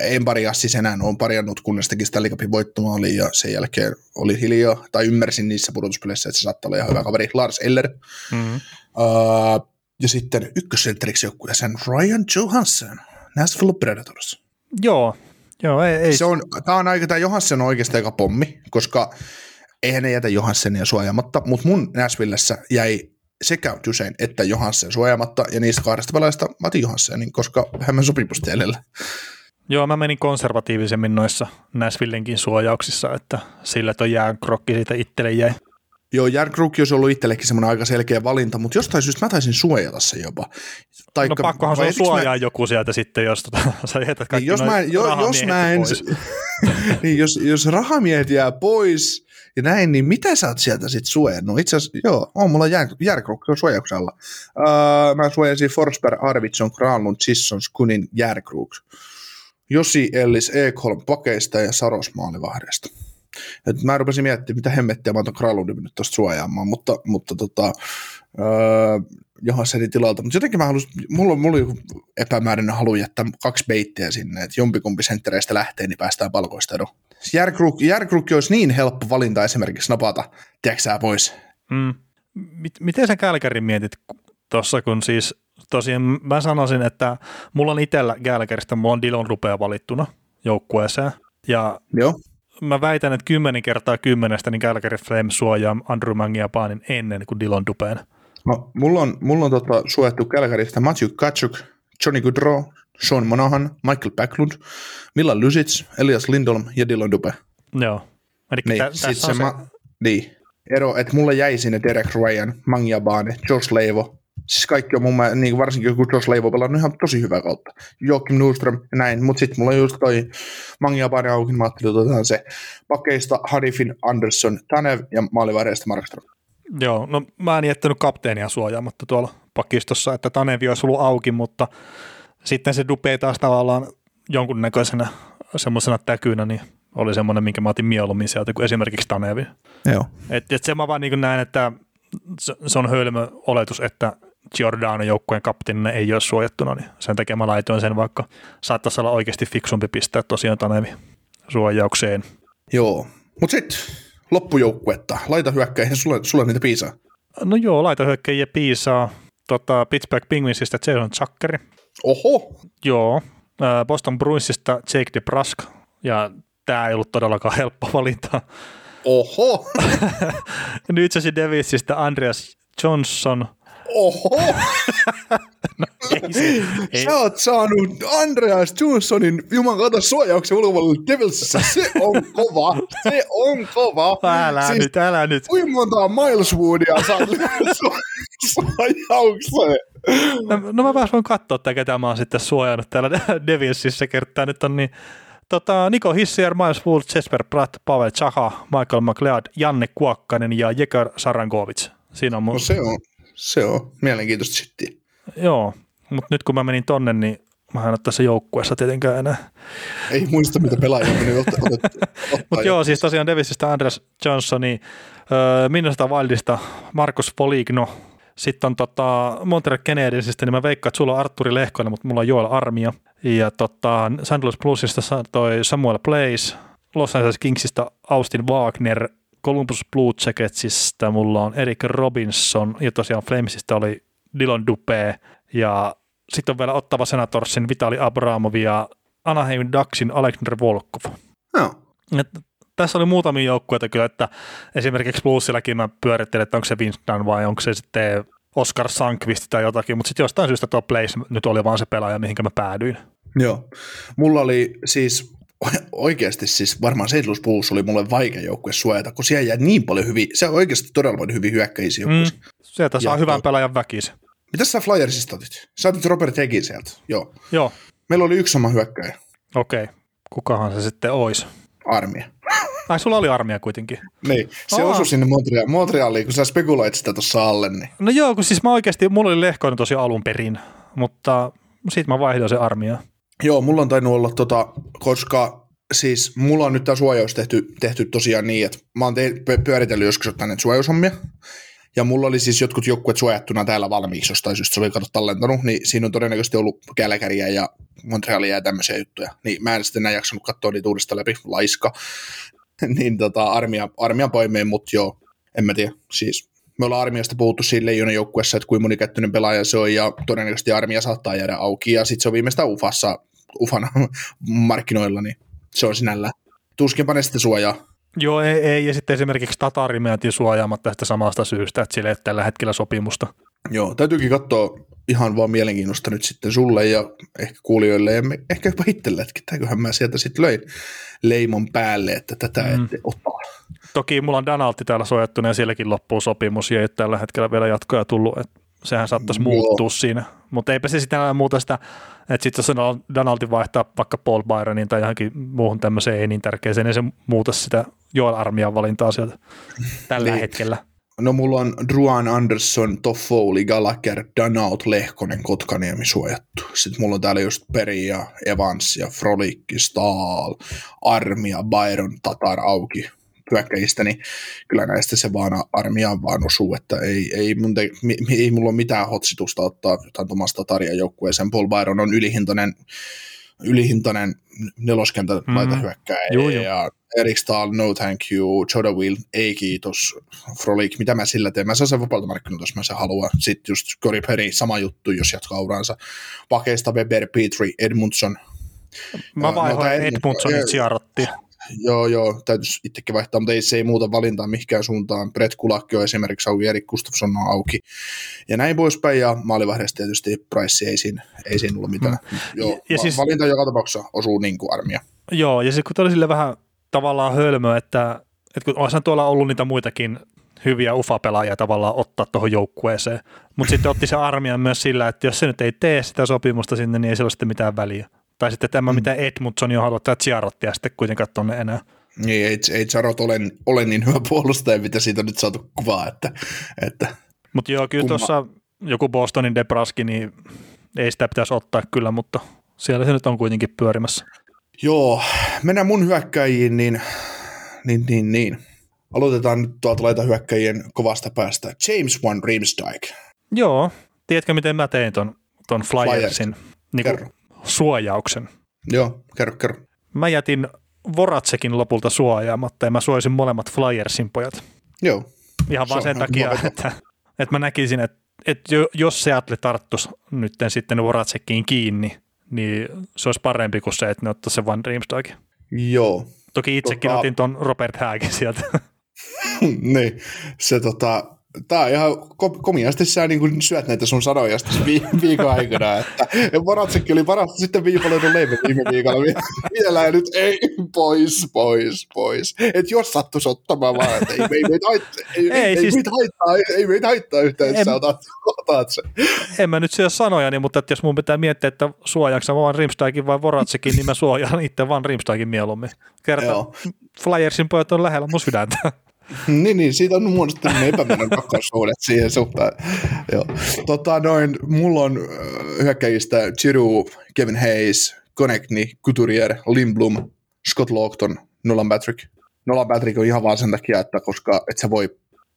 en paria siis enää, olen parjannut, kunnes teki Stanley Cupin voittomaali ja sen jälkeen oli hiljaa, tai ymmärsin niissä pudotuspeleissä, että se saattaa olla ihan hyvä kaveri, Lars Eller. Mm-hmm. Uh, ja sitten ykkössentteriksi joukkueeseen Ryan Johansson, Nashville Predators. Joo, joo ei, ei. Se on, tämä on aika, tämä Johansson on oikeastaan aika pommi, koska eihän ne jätä Johanssonia suojaamatta, mutta mun Nashvillessä jäi sekä Jusein että Johansson suojaamatta, ja niistä kahdesta pelaajasta mä otin Johanssonin, koska hän meni sopimustielelle. Joo, mä menin konservatiivisemmin noissa Näsvillenkin suojauksissa, että sillä tuo jääkrokki siitä itselle jäi. Joo, Järkrukki olisi ollut itsellekin semmoinen aika selkeä valinta, mutta jostain syystä mä taisin suojata se jopa. Taikka, no pakkohan se suojaa mä... joku sieltä sitten, jos tota, [LAUGHS] sä jätät kaikki niin, jos mä, jo, jos mä en, [LAUGHS] niin, jos, jos rahamiehet jää pois ja näin, niin mitä sä oot sieltä sitten suojannut? Itse asiassa, joo, on mulla jär, Järkrukki on suojauksella. Uh, mä suojasin Forsberg, Arvidsson, Granlund, Sissons, Kunin, Järkruk. Josi Ellis Ekholm pakeista ja Saros maalivahdesta. Et mä rupesin miettimään, mitä hemmettiä mä oon Kralundin nyt tuosta suojaamaan, mutta, mutta tota, öö, Johanssenin tilalta. Mutta jotenkin mä halusin, mulla, mulla oli epämääräinen halu jättää kaksi beittiä sinne, että jompikumpi senttereistä lähtee, niin päästään palkoista eroon. Järkrukki olisi niin helppo valinta esimerkiksi napata, tiedätkö pois. Mm. Miten sä Kälkärin mietit tuossa, kun siis tosiaan mä sanoisin, että mulla on itsellä Gallagherista, mulla on Dillon rupea valittuna joukkueeseen. Ja Joo. mä väitän, että kymmenen kertaa kymmenestä niin Gallagher Flame suojaa Andrew Mangiapanin ennen kuin Dillon Dupeen. No, mulla on, mulla on tota, suojattu Gallagherista Matthew Kachuk, Johnny Goodrow, Sean Monahan, Michael Backlund, Milla Lusits, Elias Lindholm ja Dillon Dupe. Joo. Eli niin, tä, tässä se, se... Ma- niin. Ero, että mulla jäi sinne Derek Ryan, Mangiabane, Josh Leivo, Siis kaikki on mun mielestä, niin varsinkin joku Josh Leivo pelannut ihan tosi hyvää kautta. Joakim Nordström ja näin, mutta sitten mulla on just toi Mangia Bari auki, mä ajattelin, otetaan se pakeista Hanifin, Anderson, Tanev ja maalivaireista Markström. Joo, no mä en jättänyt kapteenia suojaamatta tuolla pakistossa, että Tanevi olisi ollut auki, mutta sitten se Dupe taas tavallaan jonkunnäköisenä semmoisena täkynä, niin oli semmoinen, minkä mä otin mieluummin sieltä kuin esimerkiksi Tanevi. Joo. Et, et se mä vaan niin näen, että se on hölmö oletus, että Giordano joukkueen kapteenina ei ole suojattuna, niin sen takia mä laitoin sen, vaikka saattaisi olla oikeasti fiksumpi pistää tosiaan Tanevi suojaukseen. Joo, mutta sitten loppujoukkuetta, laita hyökkäihin, sulle, sulle niitä piisaa. No joo, laita hyökkäjiä piisaa. Tota, Pittsburgh Penguinsista Jason Zuckeri. Oho! Joo, Boston Bruinsista Jake DeBrusk, ja tämä ei ollut todellakaan helppo valinta. Oho! [LAUGHS] Nyt se Davisista Andreas Johnson. Oho! [LAUGHS] no, ei se, ei. Sä oot saanut Andreas Johnsonin juman kautta suojauksen ulkopuolelle Devilsissä. Se on kova. Se on kova. Älä siis, nyt, älä nyt. Kuinka monta Miles Woodia saat suojaukseen? No, no mä pääs voin katsoa, että ketä mä oon sitten suojannut täällä [LAUGHS] Devilsissä kertaa. Nyt on niin Tota, Niko Hissier, Miles Wood, Jesper Pratt, Pavel Chaha, Michael McLeod, Janne Kuokkanen ja Jekar Sarankovic. Siinä on mun... No se on, se on mielenkiintoista shittiä. Joo, mutta nyt kun mä menin tonne, niin Mä en ole tässä joukkueessa tietenkään enää. Ei muista, mitä pelaajia meni ot- otettu. [LAUGHS] Mutta joo, siis tosiaan Davisista Andreas Johnsoni, öö, Minnesota Wildista Markus Foligno, sitten on tota Montreal Canadiensista, niin mä veikkaan, että sulla on Arturi Lehkonen, mutta mulla on Joel Armia. Ja tota, St. Louis Bluesista toi Samuel Place, Los Angeles Kingsista Austin Wagner, Columbus Blue Jacketsista mulla on Eric Robinson ja tosiaan Flamesista oli Dylan Dupé ja sitten on vielä Ottava Senatorsin Vitali Abramov ja Anaheim Ducksin Alexander Volkov. Joo. Et tässä oli muutamia joukkueita kyllä, että esimerkiksi Bluesillakin mä pyörittelin, että onko se Dunn vai onko se sitten Oscar Sankvist tai jotakin, mutta sitten jostain syystä tuo Place nyt oli vaan se pelaaja, mihinkä mä päädyin. Joo. Mulla oli siis [LAUGHS] oikeasti siis varmaan St. Louis Blues oli mulle vaikea joukkue suojata, kun siellä jää niin paljon hyviä, se on oikeasti todella paljon hyviä hyökkäisiä Mm, sieltä saa Ja- hyvän pelaajan väkisin. Mitä sä Flyersista otit? Sä otit Robert Hegin sieltä, joo. Joo, Meillä oli yksi sama hyökkäjä, okei. Kukahan se sitten ois? armia. [LAUGHS] Ai sulla oli armia kuitenkin. Niin, se Aa. osui sinne Montreal, Montrealiin, kun sä spekuloit sitä tuossa alle, niin No joo, kun siis mä oikeasti, mulla oli lehkoinen tosi alun perin, mutta siitä mä vaihdoin se armiaan. Joo, mulla on tainnut olla tota, koska siis mulla on nyt tämä suojaus tehty, tehty tosiaan niin, että mä oon te- pyöritellyt joskus jotain näitä suojaushommia, ja mulla oli siis jotkut joukkueet suojattuna täällä valmiiksi jostain syystä, se oli kato tallentanut, niin siinä on todennäköisesti ollut Kälkäriä ja Montrealia ja tämmöisiä juttuja, niin mä en sitten enää jaksanut katsoa niitä uudestaan läpi, laiska, [LAUGHS] niin tota, armia, armian poimeen, mutta joo, en mä tiedä, siis me ollaan armiasta puhuttu siinä leijonan joukkueessa, että kuinka monikäyttöinen pelaaja se on, ja todennäköisesti armia saattaa jäädä auki, ja sitten se on viimeistään Ufassa, Ufana [LAUGHS] markkinoilla, niin se on sinällä. Tuskinpa ne sitten suojaa. Joo, ei, ei. ja sitten esimerkiksi Tatari me suojaamatta tästä samasta syystä, että sille ei tällä hetkellä sopimusta. Joo, täytyykin katsoa ihan vaan mielenkiinnosta nyt sitten sulle ja ehkä kuulijoille ja me, ehkä jopa itselle, että tämäköhän mä sieltä sitten löin leimon päälle, että tätä Mm. ette ottaa. Toki mulla on Danalti täällä suojattuna ja sielläkin loppuu sopimus ja ei tällä hetkellä vielä jatkoja tullut, että sehän saattaisi Joo. muuttua siinä. Mutta eipä se sitten enää muuta sitä, että sitten jos Donaldi vaihtaa vaikka Paul Byronin tai johonkin muuhun tämmöiseen ei niin tärkeäseen, niin se muuta sitä Joel Armian valintaa sieltä [LAUGHS] tällä Niin. hetkellä. No mulla on Druan Anderson, Toffoli, Gallagher, Danaut, Lehkonen, Kotkaniemi suojattu. Sitten mulla on täällä just Peri ja Evans ja Frolikki, Stahl, Armia, Byron, Tatar auki hyökkäjistä, niin kyllä näistä se vaan armiaan vaan osuu, että ei, ei, mun te, mi, ei mulla ole mitään hotsitusta ottaa jotain Tomas Tataria joukkueeseen. Paul Byron on ylihintainen, ylihintainen neloskentän Mhm. laita hyökkääjä Juu, juu. ja Erik Stahl, no thank you, Joda Will, ei kiitos, Frolik, mitä mä sillä teen, mä saan sen vapaalta markkinoilta, jos mä sen haluan. Sitten just Cory Perry, sama juttu, jos jatkaa uraansa. Pakeista Weber, Petri, Edmundson, Mä vaihoin no, Edmundsonin Ciarottiin. Joo, joo, täytyisi itsekin vaihtaa, mutta ei, se ei muuta valintaa mihinkään suuntaan. Brett Kulakki on esimerkiksi auki, Erik Gustafsson on auki ja näin poispäin. Ja maalivahdesta tietysti Price ei siinä, ei siinä ollut mitään. Mm. Joo, Ja- ja, va- siis- valinta joka tapauksessa osuu niin kuin armia. Joo, ja sitten kun tämä oli sille vähän tavallaan hölmö, että, että kun olisihan tuolla ollut niitä muitakin hyviä ufa-pelaajia tavallaan ottaa tuohon joukkueeseen, mutta sitten otti se armian myös sillä, että jos se nyt ei tee sitä sopimusta sinne, niin ei sillä ole sitten mitään väliä. Tai sitten tämä, mm. mitä Edmundson jo haluaa, tämä Ciarottia sitten kuitenkaan tuonne enää. Niin, ei, ei Charot ole, ole niin hyvä puolustaja, mitä siitä on nyt saatu kuvaa, että, että Mutta joo, kyllä tuossa joku Bostonin Debraski, niin ei sitä pitäisi ottaa kyllä, mutta siellä se nyt on kuitenkin pyörimässä. Joo, mennään mun hyökkäjiin, niin, niin, niin, niin. Aloitetaan nyt tuolta laita hyökkäjien kovasta päästä. James One Reemsdyke. Joo, tiedätkö miten mä tein ton, ton Flyersin niin Kerro. Suojauksen? Joo, kerro, kerro. Mä jätin Voratsekin lopulta suojaamatta ja mä suojasin molemmat Flyersin pojat. Joo, Ihan vaan sen takia, että, että mä näkisin, että, että jo- jos Seattle tarttuisi nyt sitten Voratsekiin kiinni, niin se olisi parempi kuin se, että ne ottaisi sen Van Riemsdijk. joo. Toki itsekin Tota- otin ton Robert Hagin sieltä. [LAUGHS] niin, se tota, tää on ihan ko- komiasti sä niin syöt näitä sun sanoja vi- [LAUGHS] viikon aikana, että Varatsekki oli parasta sitten viipaloidun leivän viime viikolla vie- [LAUGHS] vielä ja nyt ei, pois, pois, pois. Et jos sattuisi ottamaan vaan, että ei, ei, meitä haittaa, ei, Ei, ei, ei, siis- meitä haittaa, ei, ei meitä haittaa yhtään, että En- sä otat, otat sen. en mä nyt syö sanojani, mutta että jos mun pitää miettiä, että suojaanko mä Van Riemsdijkin vai Voratsekin, niin mä suojaan itse Van Riemsdijkin mieluummin. Kerta Joo. Flyersin pojat on lähellä mun sydäntä. [LAUGHS] niin, niin, siitä on muodostunut epämääräinen [LAUGHS] rakkaussuhdet siihen suhtaan. Joo. Tota, noin, mulla on hyökkäjistä Giroud, Kevin Hayes, Konekni, Couturier, Lindblom, Scott Longton, Nolan Patrick. Nolan Patrick on ihan vaan sen takia, että koska et sä voi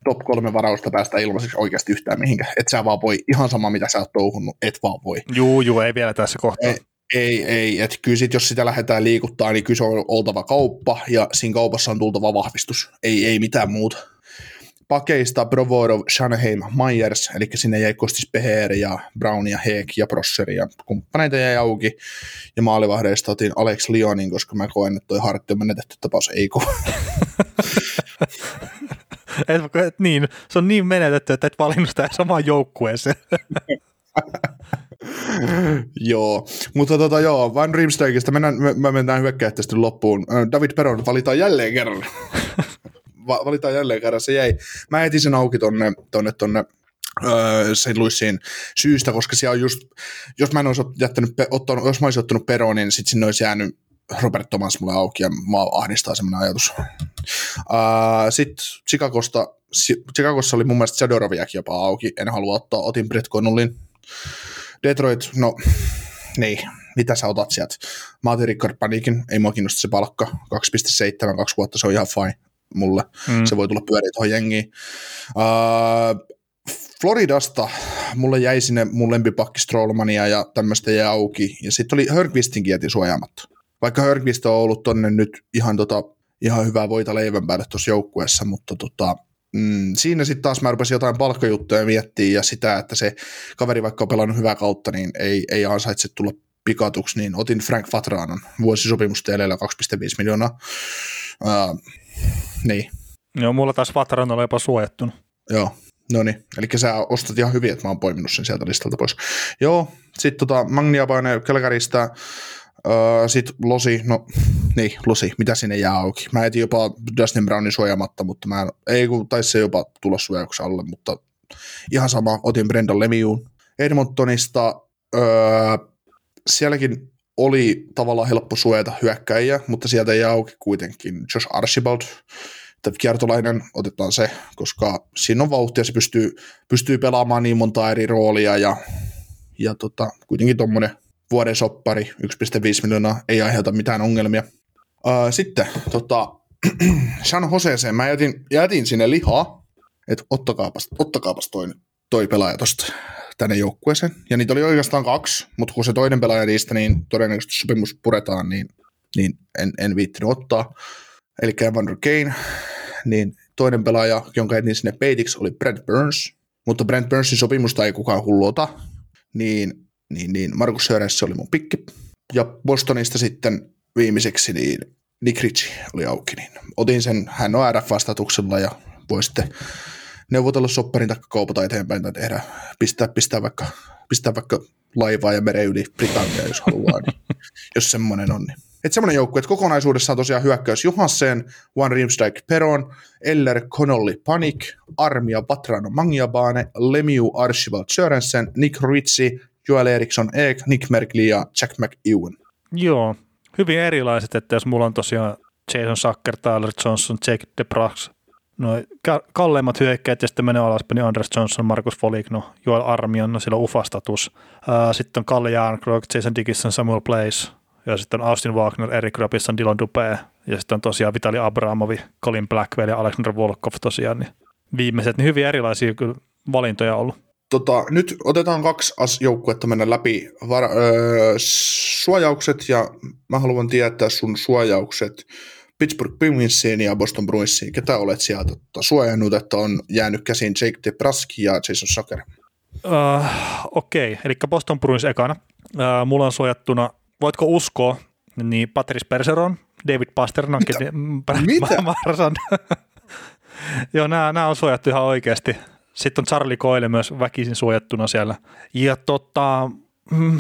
top kolme varausta päästä ilmaiseksi oikeasti yhtään mihinkään. Et sä vaan voi, ihan sama mitä sä oot touhunnut, et vaan voi. Juu, juu, ei vielä tässä kohtaa. Ei, ei, ei. että kyllä sit, jos sitä lähdetään liikuttaa, niin kyllä se on oltava kauppa, ja siinä kaupassa on tultava vahvistus. Ei, ei mitään muuta. Pakeista Provorov, Shanaheim, Myers, eli sinne jäi Kostis Peher ja Brown ja Heek ja Prosser ja kumppaneita jäi auki. Ja maalivahdeista otin Alex Lyonin, koska mä koen, että toi Hartti on menetetty tapaus, ei kun. [LAUGHS] et, et, niin, se on niin menetetty, että et valinnut sitä samaan joukkueeseen. [LAUGHS] [LAUGHS] joo, mutta tota joo, Van Riemsdijkista mennään, me, me mennään hyökkäyttäisesti loppuun. David Peron valitaan jälleen kerran. [LAUGHS] Va- valitaan jälleen kerran, se jäi. Mä etin sen auki tonne, tonne, tonne St. Louisin syystä, koska siellä on just, jos mä en olisi jättänyt, ottanut, jos mä olisin ottanut Peronin, niin sitten sinne olisi jäänyt Robert Thomas mulle auki ja mä ahdistaa semmoinen ajatus. Uh, Sitten Chicagosta, Chicagossa oli mun mielestä Zadoroviakin jopa auki, en halua ottaa, otin Brett Connollin. Detroit, no niin, mitä sä otat sieltä? Mä otin Rickard Panikin, ei mua kiinnosta se palkka, 2,7, kaksi vuotta, se on ihan fine mulle. Mm. Se voi tulla pyöriä tuohon jengiin. Uh, Floridasta mulle jäi sinne mun lempipakki Strollmania ja tämmöistä jäi auki. Ja sitten oli Hörqvistinkin jäti suojaamatta. Vaikka Hörqvist on ollut tonne nyt ihan, tota, ihan hyvää voita leivän päälle tuossa joukkueessa, mutta tota, mm, siinä sitten taas mä rupesin jotain palkkajuttuja miettiä ja sitä, että se kaveri vaikka on pelannut hyvää kautta, niin ei, ei ansaitse tulla pikatuksi, niin otin Frank Fatranon vuosisopimusta edellä 2,5 miljoonaa. Uh, niin. Joo, mulla taas Fatran on jopa suojattunut. Joo, no niin. Eli sä ostat ihan hyvin, että mä oon poiminut sen sieltä listalta pois. Joo, sitten tota Magniabaine Kelkarista, Öö, Sitten Losi, no niin, Losi, mitä sinne jää auki? Mä etin jopa Dustin Brownin suojamatta, mutta mä en, ei kun taisi se jopa tulla suojauksen alle, mutta ihan sama, otin Brendan Lemiuun. Edmontonista, öö, sielläkin oli tavallaan helppo suojata hyökkäjiä, mutta sieltä ei auki kuitenkin Josh Archibald, kiertolainen, otetaan se, koska siinä on vauhtia, se pystyy, pystyy pelaamaan niin monta eri roolia ja, ja tota, kuitenkin tuommoinen vuoden soppari, 1,5 miljoonaa, ei aiheuta mitään ongelmia. Uh, sitten tota, [CLEARS THROAT] San Joseeseen mä jätin, jätin sinne lihaa, että ottakaapas, ottakaapas toi, toi pelaaja tosta tänne joukkueeseen. Ja niitä oli oikeastaan kaksi, mutta kun se toinen pelaaja niistä, niin todennäköisesti sopimus puretaan, niin, niin en, en viittinyt ottaa. Eli Evander Kane, niin toinen pelaaja, jonka etin sinne peitiksi, oli Brent Burns, mutta Brent Burnsin sopimusta ei kukaan hulluota, niin, niin, niin Markus Sörens oli mun pikki. Ja Bostonista sitten viimeiseksi niin Nick Ritchie oli auki, niin otin sen, hän on RF-vastatuksella ja voi sitten neuvotella sopparin tai kaupata eteenpäin tai tehdä, pistää, pistää, vaikka, pistää vaikka laivaa ja meren yli Britannia, jos haluaa, niin, [LAUGHS] jos semmoinen on. Niin. Että semmoinen joukkue, että kokonaisuudessaan tosiaan hyökkäys Johansen, Juan Riemsdijk, Peron, Eller, Connolly, Panik, Armia, Batrano, Mangiabane, Lemiu, Archibald, Sörensen, Nick Ritzi, Joel Eriksson, Ek, Nick Merkley ja Jack McEwen. Joo, hyvin erilaiset, että jos mulla on tosiaan Jason Sacker, Tyler Johnson, Jake DeBrux, no kalleimmat hyökkäät ja sitten menee alaspäin, niin Andres Johnson, Markus Foligno, Joel Armion, no sillä on ufastatus. Sitten on Kalle Jarnkrok, Jason Dickinson, Samuel Place, ja sitten on Austin Wagner, Eric Robinson, Dylan Dupé, ja sitten on tosiaan Vitali Abramovi, Colin Blackwell ja Alexander Volkov tosiaan, niin viimeiset, niin hyvin erilaisia kyllä valintoja ollut. Tota, nyt otetaan kaksi joukkuetta mennä läpi. Var, öö, suojaukset, ja mä haluan tietää sun suojaukset Pittsburgh Penguinsiin ja Boston Bruinsiin. Ketä olet sieltä tota, suojannut, että on jäänyt käsiin Jake DeBrusk ja Jason Sucker? Uh, Okei, okay. eli Boston Bruins ekana. Uh, mulla on suojattuna, voitko uskoa, niin Patrice Perseron, David Pasternak ja Mitä? [LAUGHS] Marsan. [LAUGHS] Joo, nämä, nämä on suojattu ihan oikeasti. Sitten on Charlie Coyle myös väkisin suojattuna siellä. Ja tota, mm,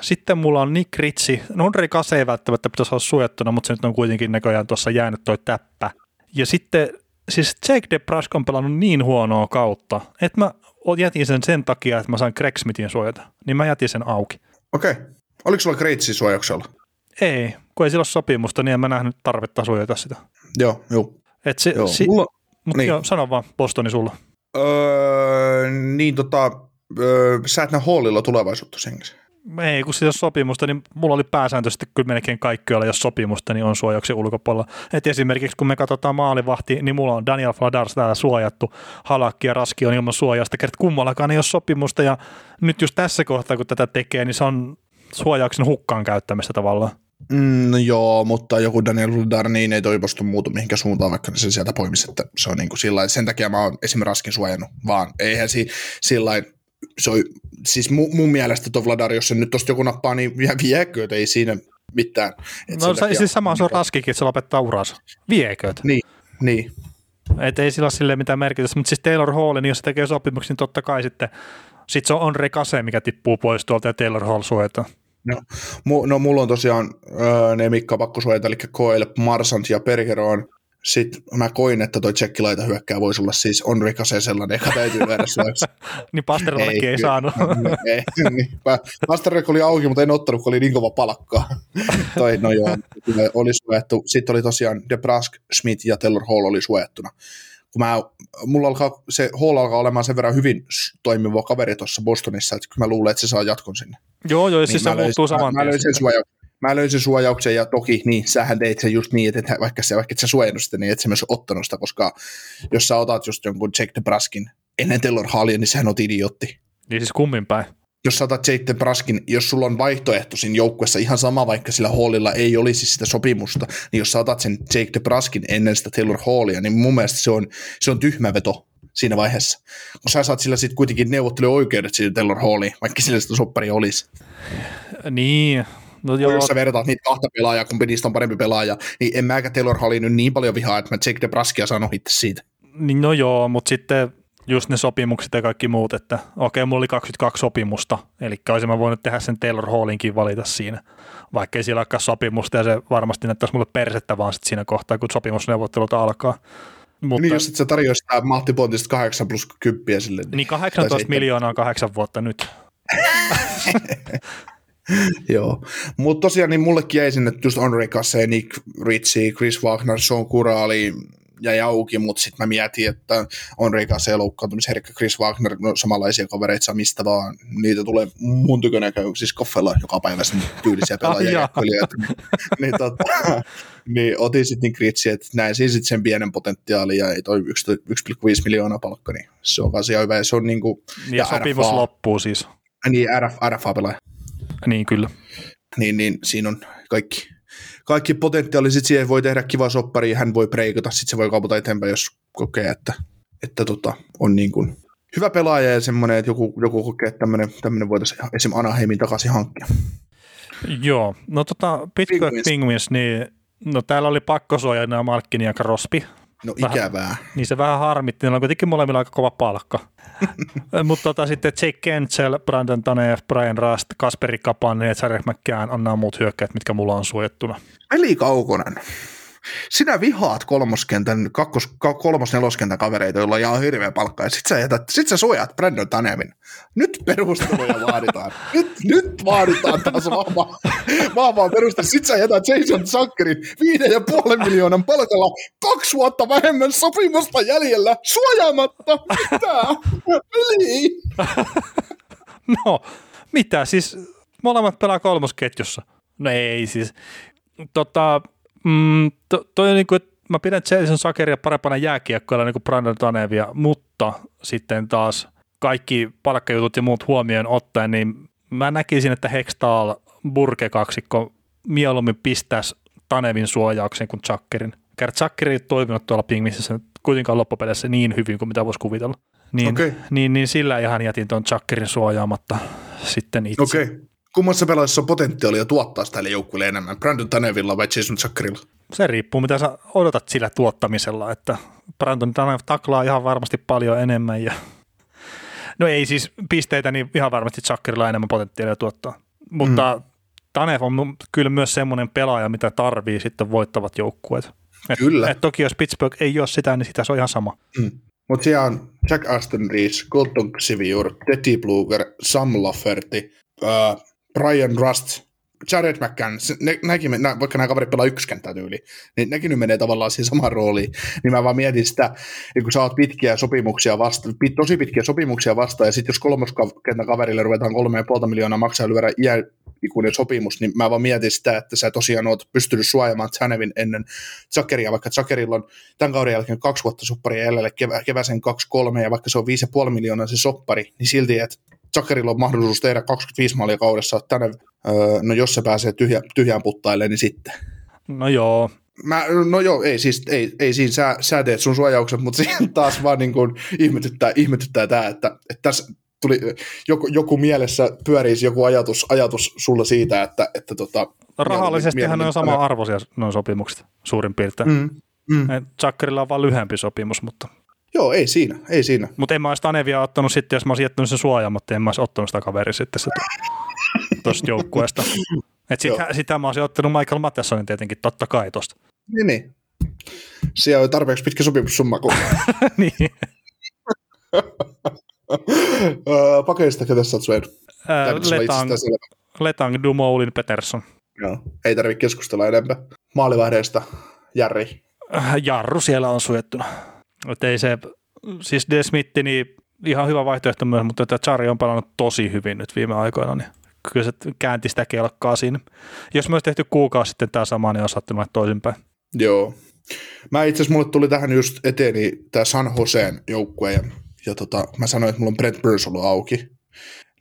sitten mulla on Nick Ritsi. No Andre Kase ei välttämättä pitäisi olla suojattuna, mutta se nyt on kuitenkin näköjään tuossa jäänyt toi täppä. Ja sitten siis Jake DeBrusk on pelannut niin huonoa kautta, että mä jätin sen sen takia, että mä sain Greg Smithin suojata. Niin mä jätin sen auki. Okei. Okay. Oliko sulla Greitsin suojauksella? Ei, kun ei sillä ole sopimusta, niin en mä nähnyt tarvetta suojata sitä. Joo, joo. Et se, joo. Si- mulla, Mutta Niin. joo, sano vaan Bostoni sulla. Öö, niin tota, öö, sä et Hallilla tulevaisuutta sen kanssa. Ei, kun siis sopimusta, niin mulla oli pääsääntöisesti kyllä melkein kaikki, joilla jos sopimusta, niin on suojauksen ulkopuolella. Et esimerkiksi kun me katsotaan maalivahti, niin mulla on Daniel Fladars täällä suojattu, Halakki ja Raski on ilman suojausta, kert kummallakaan ei ole sopimusta, ja nyt just tässä kohtaa, kun tätä tekee, niin se on suojauksen hukkaan käyttämistä tavallaan. Mm, no joo, mutta joku Daniel Rudar niin ei toivostu muutu mihinkään suuntaan, vaikka se sieltä poimisi, että se on niin kuin sillä sen takia mä oon esimerkiksi Raskin suojannut, vaan eihän si, sillä se on, siis mun, mun mielestä tuo Vladar, jos se nyt tosta joku nappaa, niin vie, viekö, ei siinä mitään. Et No se, takia- siis sama se on Raskikin, että se lopettaa uransa. Vieköt. Niin, niin. Et ei sillä ole silleen mitään merkitystä, mutta siis Taylor Hall, niin jos se tekee sopimuksen, niin totta kai sitten sit se on Andre Kase, mikä tippuu pois tuolta ja Taylor Hall suojataan. No, mu, no mulla on tosiaan öö, ne Mikka pakko suojata, eli Coil, Marsant ja Pergeron. Sitten mä koin, että toi tsekkilaita hyökkää voisi olla siis on Rikase sellainen, joka täytyy [LAUGHS] lyödä. Niin Pasterillekin ei, ei saanut. ei, niin. Masterrek oli auki, mutta en ottanut, kun oli niin kova palkkaa. [LAUGHS] Toi, no joo, oli suojattu. Sitten oli tosiaan DeBrusk, Smith ja Taylor Hall oli suojattuna. Kun mä, mulla alkaa, se Hall alkaa olemaan sen verran hyvin toimiva kaveri tuossa Bostonissa, että kyllä mä luulen, että se saa jatkon sinne. joo, joo, siis Niin se mä muuttuu saman mä, mä, suojauksen. Mä löysin suojauksen ja toki niin, sähän teit sen just niin, että et- vaikka, se, vaikka et sä suojannut sitä, niin et sä myös ottanut sitä, koska jos sä otat just jonkun Jake DeBruskin ennen Taylor Hallia, niin sehän on idiootti. Niin siis kummin päin. Jos sä otat Jake DeBruskin, jos sulla on vaihtoehto siinä joukkueessa ihan sama, vaikka sillä Hallilla ei olisi sitä sopimusta, niin jos sä otat sen Jake DeBruskin ennen sitä Taylor Hallia, niin mun mielestä se on, se on tyhmä veto siinä vaiheessa. Kun sä saat sillä sitten kuitenkin neuvotteluoikeudet siitä Taylor Halliin, vaikka sillä sitä sopparia olisi. Niin, no Joo. Jos sä vertaat niitä kahta pelaajaa, kumpi niistä on parempi pelaaja, niin en mäkä Taylor Hallin nyt niin paljon vihaa, että mä Jake DeBruskia sanon itse siitä. niin no joo, mutta sitten just ne sopimukset ja kaikki muut, että okei, mulla oli 22 sopimusta, eli olisin mä voinut tehdä sen Taylor Hallinkin valita siinä, vaikka ei sillä olekaan sopimusta ja se varmasti näyttäisi mulle persettä vaan sit siinä kohtaa, kun sopimusneuvottelut alkaa. Mutta, Niin jos et sä tarjoisi sitä Matti Pontista 8 plus 10 sille. niin 18 tai seitsemän. miljoonaa on kahdeksan vuotta nyt. [LAUGHS] Joo, mutta tosiaan niin mullekin jäi sinne just Andre Casse, Nick Ritchie, Chris Wagner, Sean Kuraali jäi auki, mutta sitten mä mietin, että Andre Casse loukkaantumisherkkä Chris Wagner, no samanlaisia kavereita saa mistä vaan, niitä tulee mun tykönä käy siis koffella joka päivä sen tyylisiä [LAUGHS] pelaajia ja kölijöitä. [LAUGHS] niin, tota, niin otin sitten Nick Ritchie, että näin siinä sitten sen pienen potentiaalin ja ei toi 1,5 miljoonaa palkka, niin se on ihan hyvä ja se on niinku, Ja, ja sopimus RFA, loppuu siis. niin RF, RFA-pelaaja Niin kyllä. niin, niin siinä on kaikki, kaikki potentiaali, sit siihen voi tehdä kiva soppari, hän voi breikata, sitten se voi kaupata eteenpäin, jos kokee, että, että tota, on niin kuin hyvä pelaaja ja semmoinen, että joku, joku kokee, että tämmöinen, voitaisiin esim. Anaheimin takaisin hankkia. Joo, no tota, Pittsburgh Penguins. Niin no täällä oli pakko suojaa Malkkini ja Crosby, No Vähän- ikävää. niin se vähän harmitti, niillä on kuitenkin molemmilla aika kova palkka. [LAUGHS] Mutta tota, sitten Jake Kentsel, Brandon Tanev, Brian Rust, Kasperi Kapanen ja Jarek McCann on nämä muut hyökkäät, mitkä mulla on suojattuna. Veli Kaukonen. Sinä vihaat kolmoskentän, kakkos, ka- kolmos, neloskentän kavereita, joilla ihan hirveä palkka, ja sit sä, jätät, sit sä suojaat Brandon Tanevin. Nyt perusteluja vaaditaan. Nyt, nyt vaaditaan taas vahvaa, vahvaa peruste. Sit sä jätät Jason Zuckerin viiden ja puolen miljoonan palkalla kaksi vuotta vähemmän sopimusta jäljellä suojaamatta. Mitä? No, mitä siis? Molemmat pelaa kolmosketjussa. No ei siis. Tota, mm, to, toi on niin kuin, että mä pidän Jason Sakeria parempana jääkiekkoilla niin kuin Brandon Tanevia, mutta sitten taas kaikki palkkajutut ja muut huomioon ottaen, niin mä näkisin, että Hextall Burke-kaksikko mieluummin pistäisi Tanevin suojaukseen kuin Chuckerin. Kert Chucker ei toiminut tuolla Pingvissä kuitenkaan loppupeleissä niin hyvin kuin mitä voisi kuvitella. Niin, Okei. niin, niin sillä ihan jätin tuon Chuckerin suojaamatta sitten itse. Okay. Kummassa pelaajassa on potentiaalia tuottaa tälle joukkueelle enemmän? Brandon Tanevilla vai Jason Zuckerilla? Se riippuu, mitä sä odotat sillä tuottamisella, että Brandon Tanev taklaa ihan varmasti paljon enemmän ja no ei siis pisteitä, niin ihan varmasti Zuckerilla enemmän potentiaalia tuottaa. Mutta mm. Tanev on kyllä myös semmoinen pelaaja, mitä tarvii sitten voittavat joukkueet. Et, Kyllä. Et toki jos Pittsburgh ei ole sitä, niin sitä se on ihan sama. Mutta siellä on Jack Aston Reese, Colton Xavier, Teddy Bluger, Sam Lafferty, äh, Brian Rust, Jared McCann, ne, näkin, nä, vaikka nämä kaverit pelaa yksi kenttää tyyli, niin nekin nyt menee tavallaan siihen samaan rooliin. Niin mä vaan mietin sitä, niin kun sä oot pitkiä sopimuksia vasta, pit, tosi pitkiä sopimuksia vasta, ja sitten jos kolmoskentän kaverille ruvetaan kolme ja puolta miljoonaa maksaa lyödä iäikuinen sopimus, niin mä vaan mietin sitä, että sä tosiaan oot pystynyt suojamaan Zanevin ennen Zuckeria, vaikka Zuckerilla on tämän kauden jälkeen kaksi vuotta sopparia jäljellä, kevä, keväsen kaksi kolme, ja vaikka se on viisi ja puoli miljoonaa se soppari, niin silti, että Zuckerilla on mahdollisuus tehdä 25 maalia kaudessa, tänne, öö, no jos se pääsee tyhjä, tyhjään puttaille, niin sitten. No joo, Mä, no joo, ei, siis, ei, ei siinä sä, sä teet sun suojaukset, mutta [LAUGHS] siinä taas vaan niin kuin ihmetyttää, ihmetyttää tämä, että, että tässä tuli joku, joku mielessä pyörisi joku ajatus, ajatus sulla siitä, että, että tota, Rahallisestihan ne on sama arvoisia noin sopimukset suurin piirtein. Mm, mm. Zuckerilla on vain lyhyempi sopimus, mutta, Joo, ei siinä, ei siinä. mutta en mä olisi Tanevia ottanut sitten, jos mä olisin jättänyt sen suojaamatta, en mä olisi ottanut sitä kaveria sitten sitä tuosta [LAUGHS] joukkueesta. Et sit, sitä mä olisin ottanut Michael Mathessonin tietenkin, totta kai tosta. Niin, niin. Siellä on tarpeeksi pitkä sopimussumma. Kun... [LAUGHS] niin. Pakeista, ketä sä oot olla Letang. Letang, Dumoulin, Peterson. Joo, ei tarvitse keskustella enempää. Maalivahdeista, Jari. Äh, Jarru siellä on sujettuna. Et ei se, siis De Smith, niin ihan hyvä vaihtoehto myös, mutta tämä Chari on pelannut tosi hyvin nyt viime aikoina, niin kyllä se käänti sitä kelkkaa siinä. Jos olisi tehty kuukausi sitten tämä sama, niin olisi mennä toisinpäin. Joo. Mä itse asiassa mulle tuli tähän just eteeni tämä San Joseen joukkue ja, ja tota, mä sanoin, että mulla on Brent Burns ollut auki.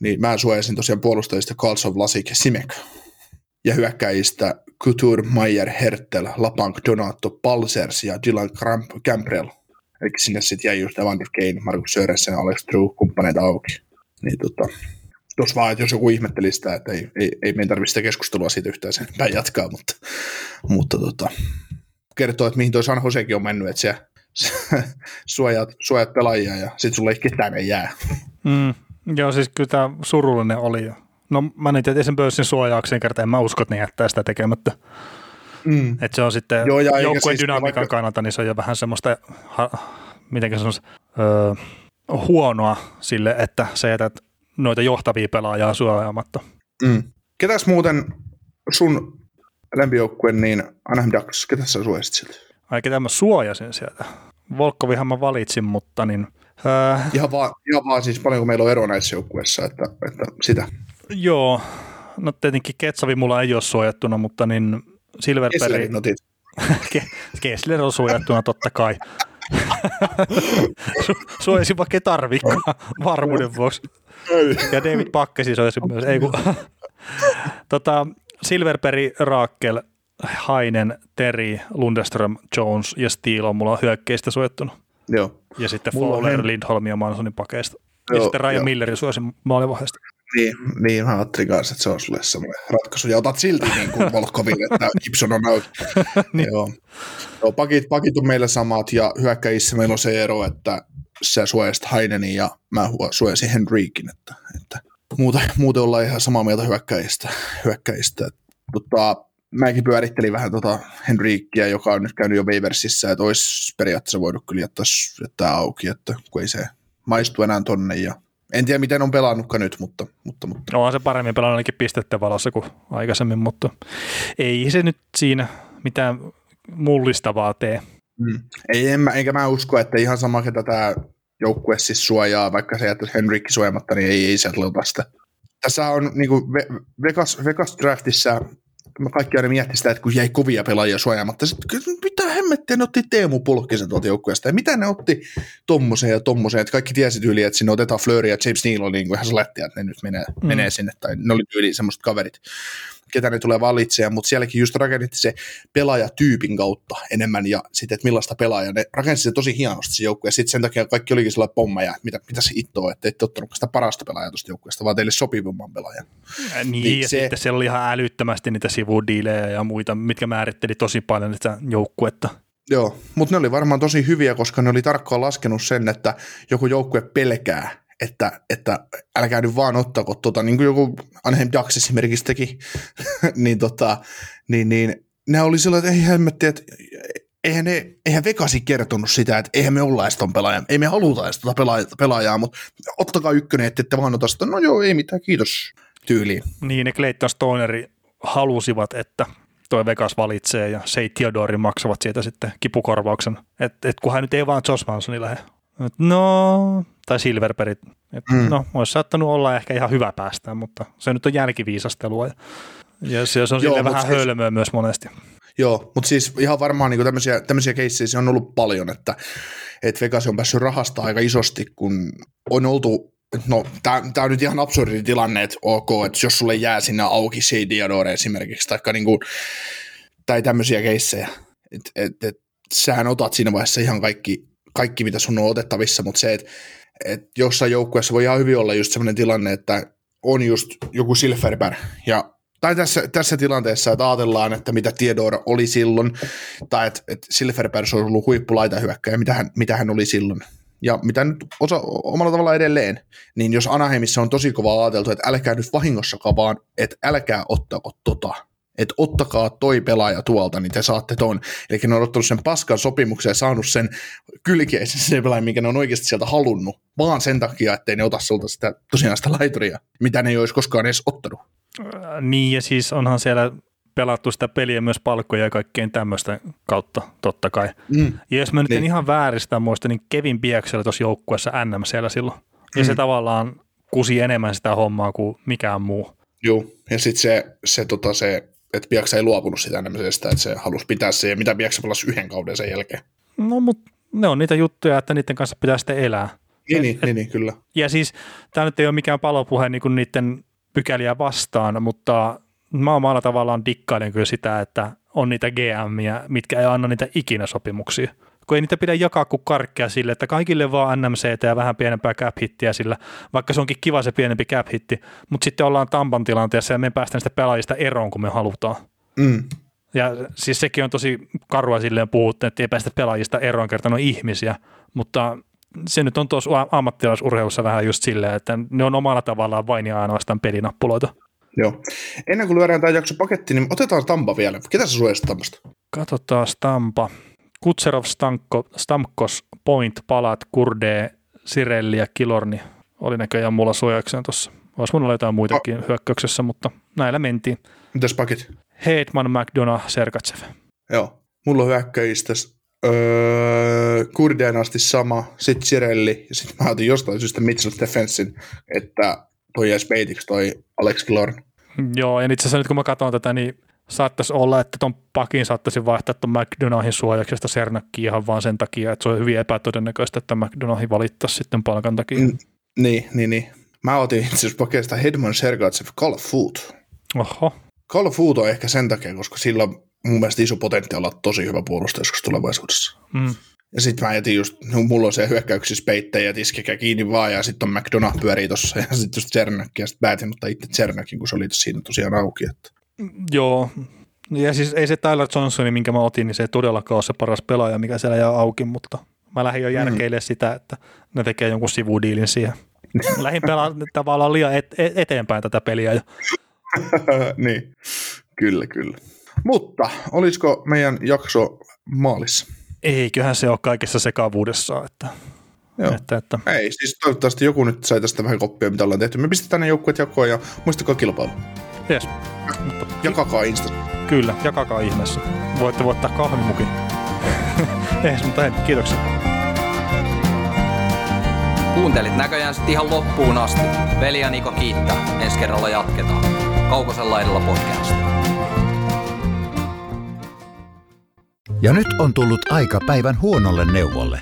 Niin mä suojasin tosiaan puolustajista Karlsson, Lasik ja Simek. Ja hyökkäjistä Couture, Mayer, Hertel, Lapank, Donato, Palsers ja Dylan Kramp- Camprell. Eli sinne sitten jäi just Evander Kane, Markus Sörensen, Alex Drew, kumppaneita auki. Niin tota, tuossa vaan, että jos joku ihmetteli sitä, että ei, ei, ei meidän tarvitse sitä keskustelua siitä yhtään sen päin jatkaa, mutta, mutta tota, kertoo, että mihin toi San Josekin on mennyt, että siellä [LAUGHS] suojat, suojat pelaajia ja sitten sulle ei ketään ei jää. Mm. Joo, siis kyllä tämä surullinen oli jo. No mä nyt sen pöyssin suojaukseen kertaa, en mä usko, että ne jättää sitä tekemättä. Mm. Että se on sitten Joo, ja joukkueen siis dynamiikan vaikka- kannalta, niin se on jo vähän semmoista, ha, mitenkä sanoisi, öö, huonoa sille, että sä jätät noita johtavia pelaajaa suojaamatta. Mm. Ketäs muuten sun lempijoukkue, niin Anaheim Ducks, ketä sä suojasit siltä? Ai ketä mä suojasin sieltä. Volkovihan mä valitsin, mutta niin, öö, Ihan vaan, ihan vaan siis paljonko meillä on eroa näissä joukkueissa, että, että sitä. joo, no tietenkin Ketsavi mulla ei ole suojattuna, mutta niin Silverberg, [LAUGHS] Kessler on suojattuna totta kai. [LAUGHS] Su- Suojasin vaikka ei tarvikaan varmuuden vuoksi. Ja David Pakkesi suojasin myös. Ei kun. [LAUGHS] tota, Silverberg, Raakkel, Hainen, Terry, Lundström, Jones ja Steele on mulla hyökkeistä suojattuna. Joo. Ja sitten Fowler, Lindholm ja Mansonin pakeista. Ja Joo, sitten Ryan joo. Millerin suojasin maalivahdeesta. Niin, niin mä ajattelin kanssa, että se on sulle semmoinen ratkaisu. Ja otat silti niin kuin Volkoville, että Gibson on out. [LAUGHS] niin. Joo. Joo, pakit, pakit on meillä samat ja hyökkäjissä meillä on se ero, että sä suojasit Heinenin ja mä suojasin Henrikin. Että, että muuten, muuten ollaan ihan samaa mieltä hyökkäjistä. hyökkäjistä. Tota, mäkin pyörittelin vähän tota Henriikkiä, joka on nyt käynyt jo Waversissä, että olisi periaatteessa voinut kyllä jättää, jättää auki, että kun ei se maistu enää tonne ja en tiedä, miten on pelannutkaan nyt, mutta, mutta, mutta Onhan se paremmin pelannut ainakin pistettä valossa kuin aikaisemmin, mutta ei se nyt siinä mitään mullistavaa tee. Mm. Ei, en mä, enkä mä usko, että ihan sama, ketä tämä joukkue siis suojaa, vaikka se jättäisi Henrikki suojamatta, niin ei, ei sieltä sitä. Tässä on niin kuin Vegas, Vegas draftissa, mä kaikki aina miettii sitä, että kun jäi kovia pelaajia suojaamatta, sitten mitä hemmettiä ne otti Teemu Pulkkisen tuolta joukkueesta, ja mitä ne otti tommoseen ja tommoseen, että kaikki tiesi tyyliin, että sinne otetaan Fleury ja James Neal oli niin kuin ihan slättiä, että ne nyt menee, Mm. menee sinne, tai ne oli tyyliin semmoiset kaverit ketä ne tulee valitsemaan, mutta sielläkin just rakennettiin se pelaajatyypin kautta enemmän ja sitten, että millaista pelaajaa. Ne rakensi se tosi hienosti se joukkue ja sitten sen takia kaikki olikin sellainen pomma ja mitä, mitä se ittoa, että ette ottanut sitä parasta pelaajaa tuosta joukkueesta, vaan teille sopivimman pelaajan. Niin, Niin ja se- sitten siellä oli ihan älyttömästi niitä sivudiilejä ja muita, mitkä määritteli tosi paljon sitä joukkuetta. Joo, mutta ne oli varmaan tosi hyviä, koska ne oli tarkkaan laskenut sen, että joku joukkue pelkää, että, että älkää nyt vaan ottako, tota, niin kuin joku Anaheim Ducks esimerkiksi teki, [LAUGHS] niin, tota, niin, niin ne oli sillä, että ei hemmetti, että eihän, ne, eihän Vegasi kertonut sitä, että eihän me olla edes ton pelaajan, ei me haluta edes tota pelaajaa, pelaajaa, mutta ottakaa ykkönen, että ette vaan ota sitä, no joo, ei mitään, kiitos tyyliin. Niin, ne Clayton Stoneri halusivat, että toi Vegas valitsee ja Sei Theodorin maksavat siitä sitten kipukorvauksen. Että et kun hän nyt ei vaan Josh Mansoni lähde. No, tai Silverperit. Et mm. No, olisi saattanut olla ehkä ihan hyvä päästä, mutta se nyt on jälkiviisastelua. Ja, ja se, on sille vähän siis, hölmöä myös monesti. Joo, mutta siis ihan varmaan niin tämmöisiä, tämmöisiä keissejä on ollut paljon, että, että Vegas on päässyt rahasta aika isosti, kun on oltu No, tämä on nyt ihan absurdi tilanne, että ok, että jos sulle jää sinne auki Shea Diadore esimerkiksi, tai niinku, tai tämmöisiä keissejä, että et, et, sähän otat siinä vaiheessa ihan kaikki, kaikki mitä sun on otettavissa, mutta se, että et jossain joukkueessa voi ihan hyvin olla just semmoinen tilanne, että on just joku Silverberg, ja tai tässä, tässä tilanteessa, että ajatellaan, että mitä Theodore oli silloin, tai että, että Silverberg on ollut huippulaitahyökkäjä, mitä hän, mitä hän oli silloin, ja mitä nyt osa, omalla tavalla edelleen, niin jos Anaheimissa on tosi kova ajateltu, että älkää nyt vahingossakaan vaan, että älkää ottako tota, että ottakaa toi pelaaja tuolta, niin te saatte ton. Eli ne on ottanut sen paskan sopimuksen ja saanut sen kylkeisen se pelaaja, minkä ne on oikeasti sieltä halunnut, vaan sen takia, ettei ne ota sulta sitä tosiaan sitä laituria, mitä ne ei olisi koskaan edes ottanut. Niin, ja siis onhan siellä pelattu sitä peliä myös palkkoja ja kaikkeen tämmöistä kautta, totta kai. Mm. Ja jos mä nyt niin. en ihan vääristä muista, niin Kevin Bieksellä tuossa joukkueessa NM siellä silloin. Ja mm. se tavallaan kusi enemmän sitä hommaa kuin mikään muu. Joo, ja sitten se, se, tota, se että Biaksa ei luopunut sitä enemmisestä, että se halusi pitää se, ja mitä Biaksa pelasi yhden kauden sen jälkeen. No, mutta ne on niitä juttuja, että niiden kanssa pitää sitten elää. Niin, niin, niin, niin, kyllä. Ja siis tämä nyt ei ole mikään palopuhe niin kuin niiden pykäliä vastaan, mutta mä omalla tavallaan dikkailen kyllä sitä, että on niitä GMiä, mitkä ei anna niitä ikinä sopimuksia. Kun ei niitä pidä jakaa kuin karkkia sille, että kaikille vaan NMC ja vähän pienempää cap hittiä sillä, vaikka se onkin kiva se pienempi cap hitti, mutta sitten ollaan Tampan tilanteessa ja me päästään sitä pelaajista eroon, kun me halutaan. Mm. Ja siis sekin on tosi karua silleen puhuttu, että ei päästä pelaajista eroon, kertaan on ihmisiä, mutta se nyt on tuossa ammattilaisurheilussa vähän just silleen, että ne on omalla tavallaan vain ja ainoastaan pelinappuloita. Joo. Ennen kuin lyödään tämä jakso paketti, niin otetaan Tampa vielä. Ketä sä suojaisit Tampasta? Katsotaan Tampa. Kutserov, Stanko, Stamkos, Point, Palat, Kurde, Sirelli ja Kilorni oli näköjään mulla suojauksena tuossa. Olisi mun jotain muitakin oh. hyökkäyksessä, mutta näillä mentiin. Mitäs pakit? Heitman, McDonough, Sergatsev. Joo. Mulla on hyökkäjistä öö, Kurdeen asti sama, sitten Sirelli, ja sitten mä otin jostain syystä Mitchell Stephensin, että toi jäisi toi Alex Kilorn. Joo, ja itse asiassa nyt kun mä katson tätä, niin saattaisi olla, että ton pakin saattaisi vaihtaa ton McDonahin suojaksesta Sernakkiin ihan vaan sen takia, että se on hyvin epätodennäköistä, että McDonahi valittaisi sitten palkan takia. Mm, niin, niin, niin. Mä otin itse asiassa pakeista Hedman Sergatsev Call of Food. Oho. Call of Food on ehkä sen takia, koska sillä on mun mielestä iso potentiaali olla tosi hyvä puolustaja joskus tulevaisuudessa. Mm. Ja sitten mä jätin just, no, mulla on se hyökkäyksissä peittejä, tiskikä kiinni vaan, ja sitten on McDonough pyörii tossa, [LAUGHS] ja sitten just Cernak, ja sitten päätin ottaa itse Cernakin, kun se oli siinä tosiaan auki. Että. Joo, ja siis ei se Tyler Johnsoni, minkä mä otin, niin se ei todellakaan ole se paras pelaaja, mikä siellä jää auki, mutta mä lähdin jo järkeilemään mm. sitä, että ne tekee jonkun sivudiilin siihen. lähdin pelaamaan [LAUGHS] tavallaan liian et, et, eteenpäin tätä peliä jo. [LAUGHS] niin, kyllä, kyllä. Mutta olisiko meidän jakso maalissa? Eiköhän se ole kaikessa sekavuudessa, että Joo. Että, että. Ei, siis toivottavasti joku nyt sai tästä vähän koppia, mitä ollaan tehty. Me pistetään ne joukkueet jakoon ja muistakaa kilpailu. Yes. Jakakaa Insta. Kyllä, jakakaa ihmeessä. Voitte voittaa kahvimukin. [LAUGHS] Ei, mutta hei, kiitoksia. Kuuntelit näköjään sitten ihan loppuun asti. Veli ja Niko kiittää. Ensi kerralla jatketaan. Kaukosella edellä podcast. Ja nyt on tullut aika päivän huonolle neuvolle.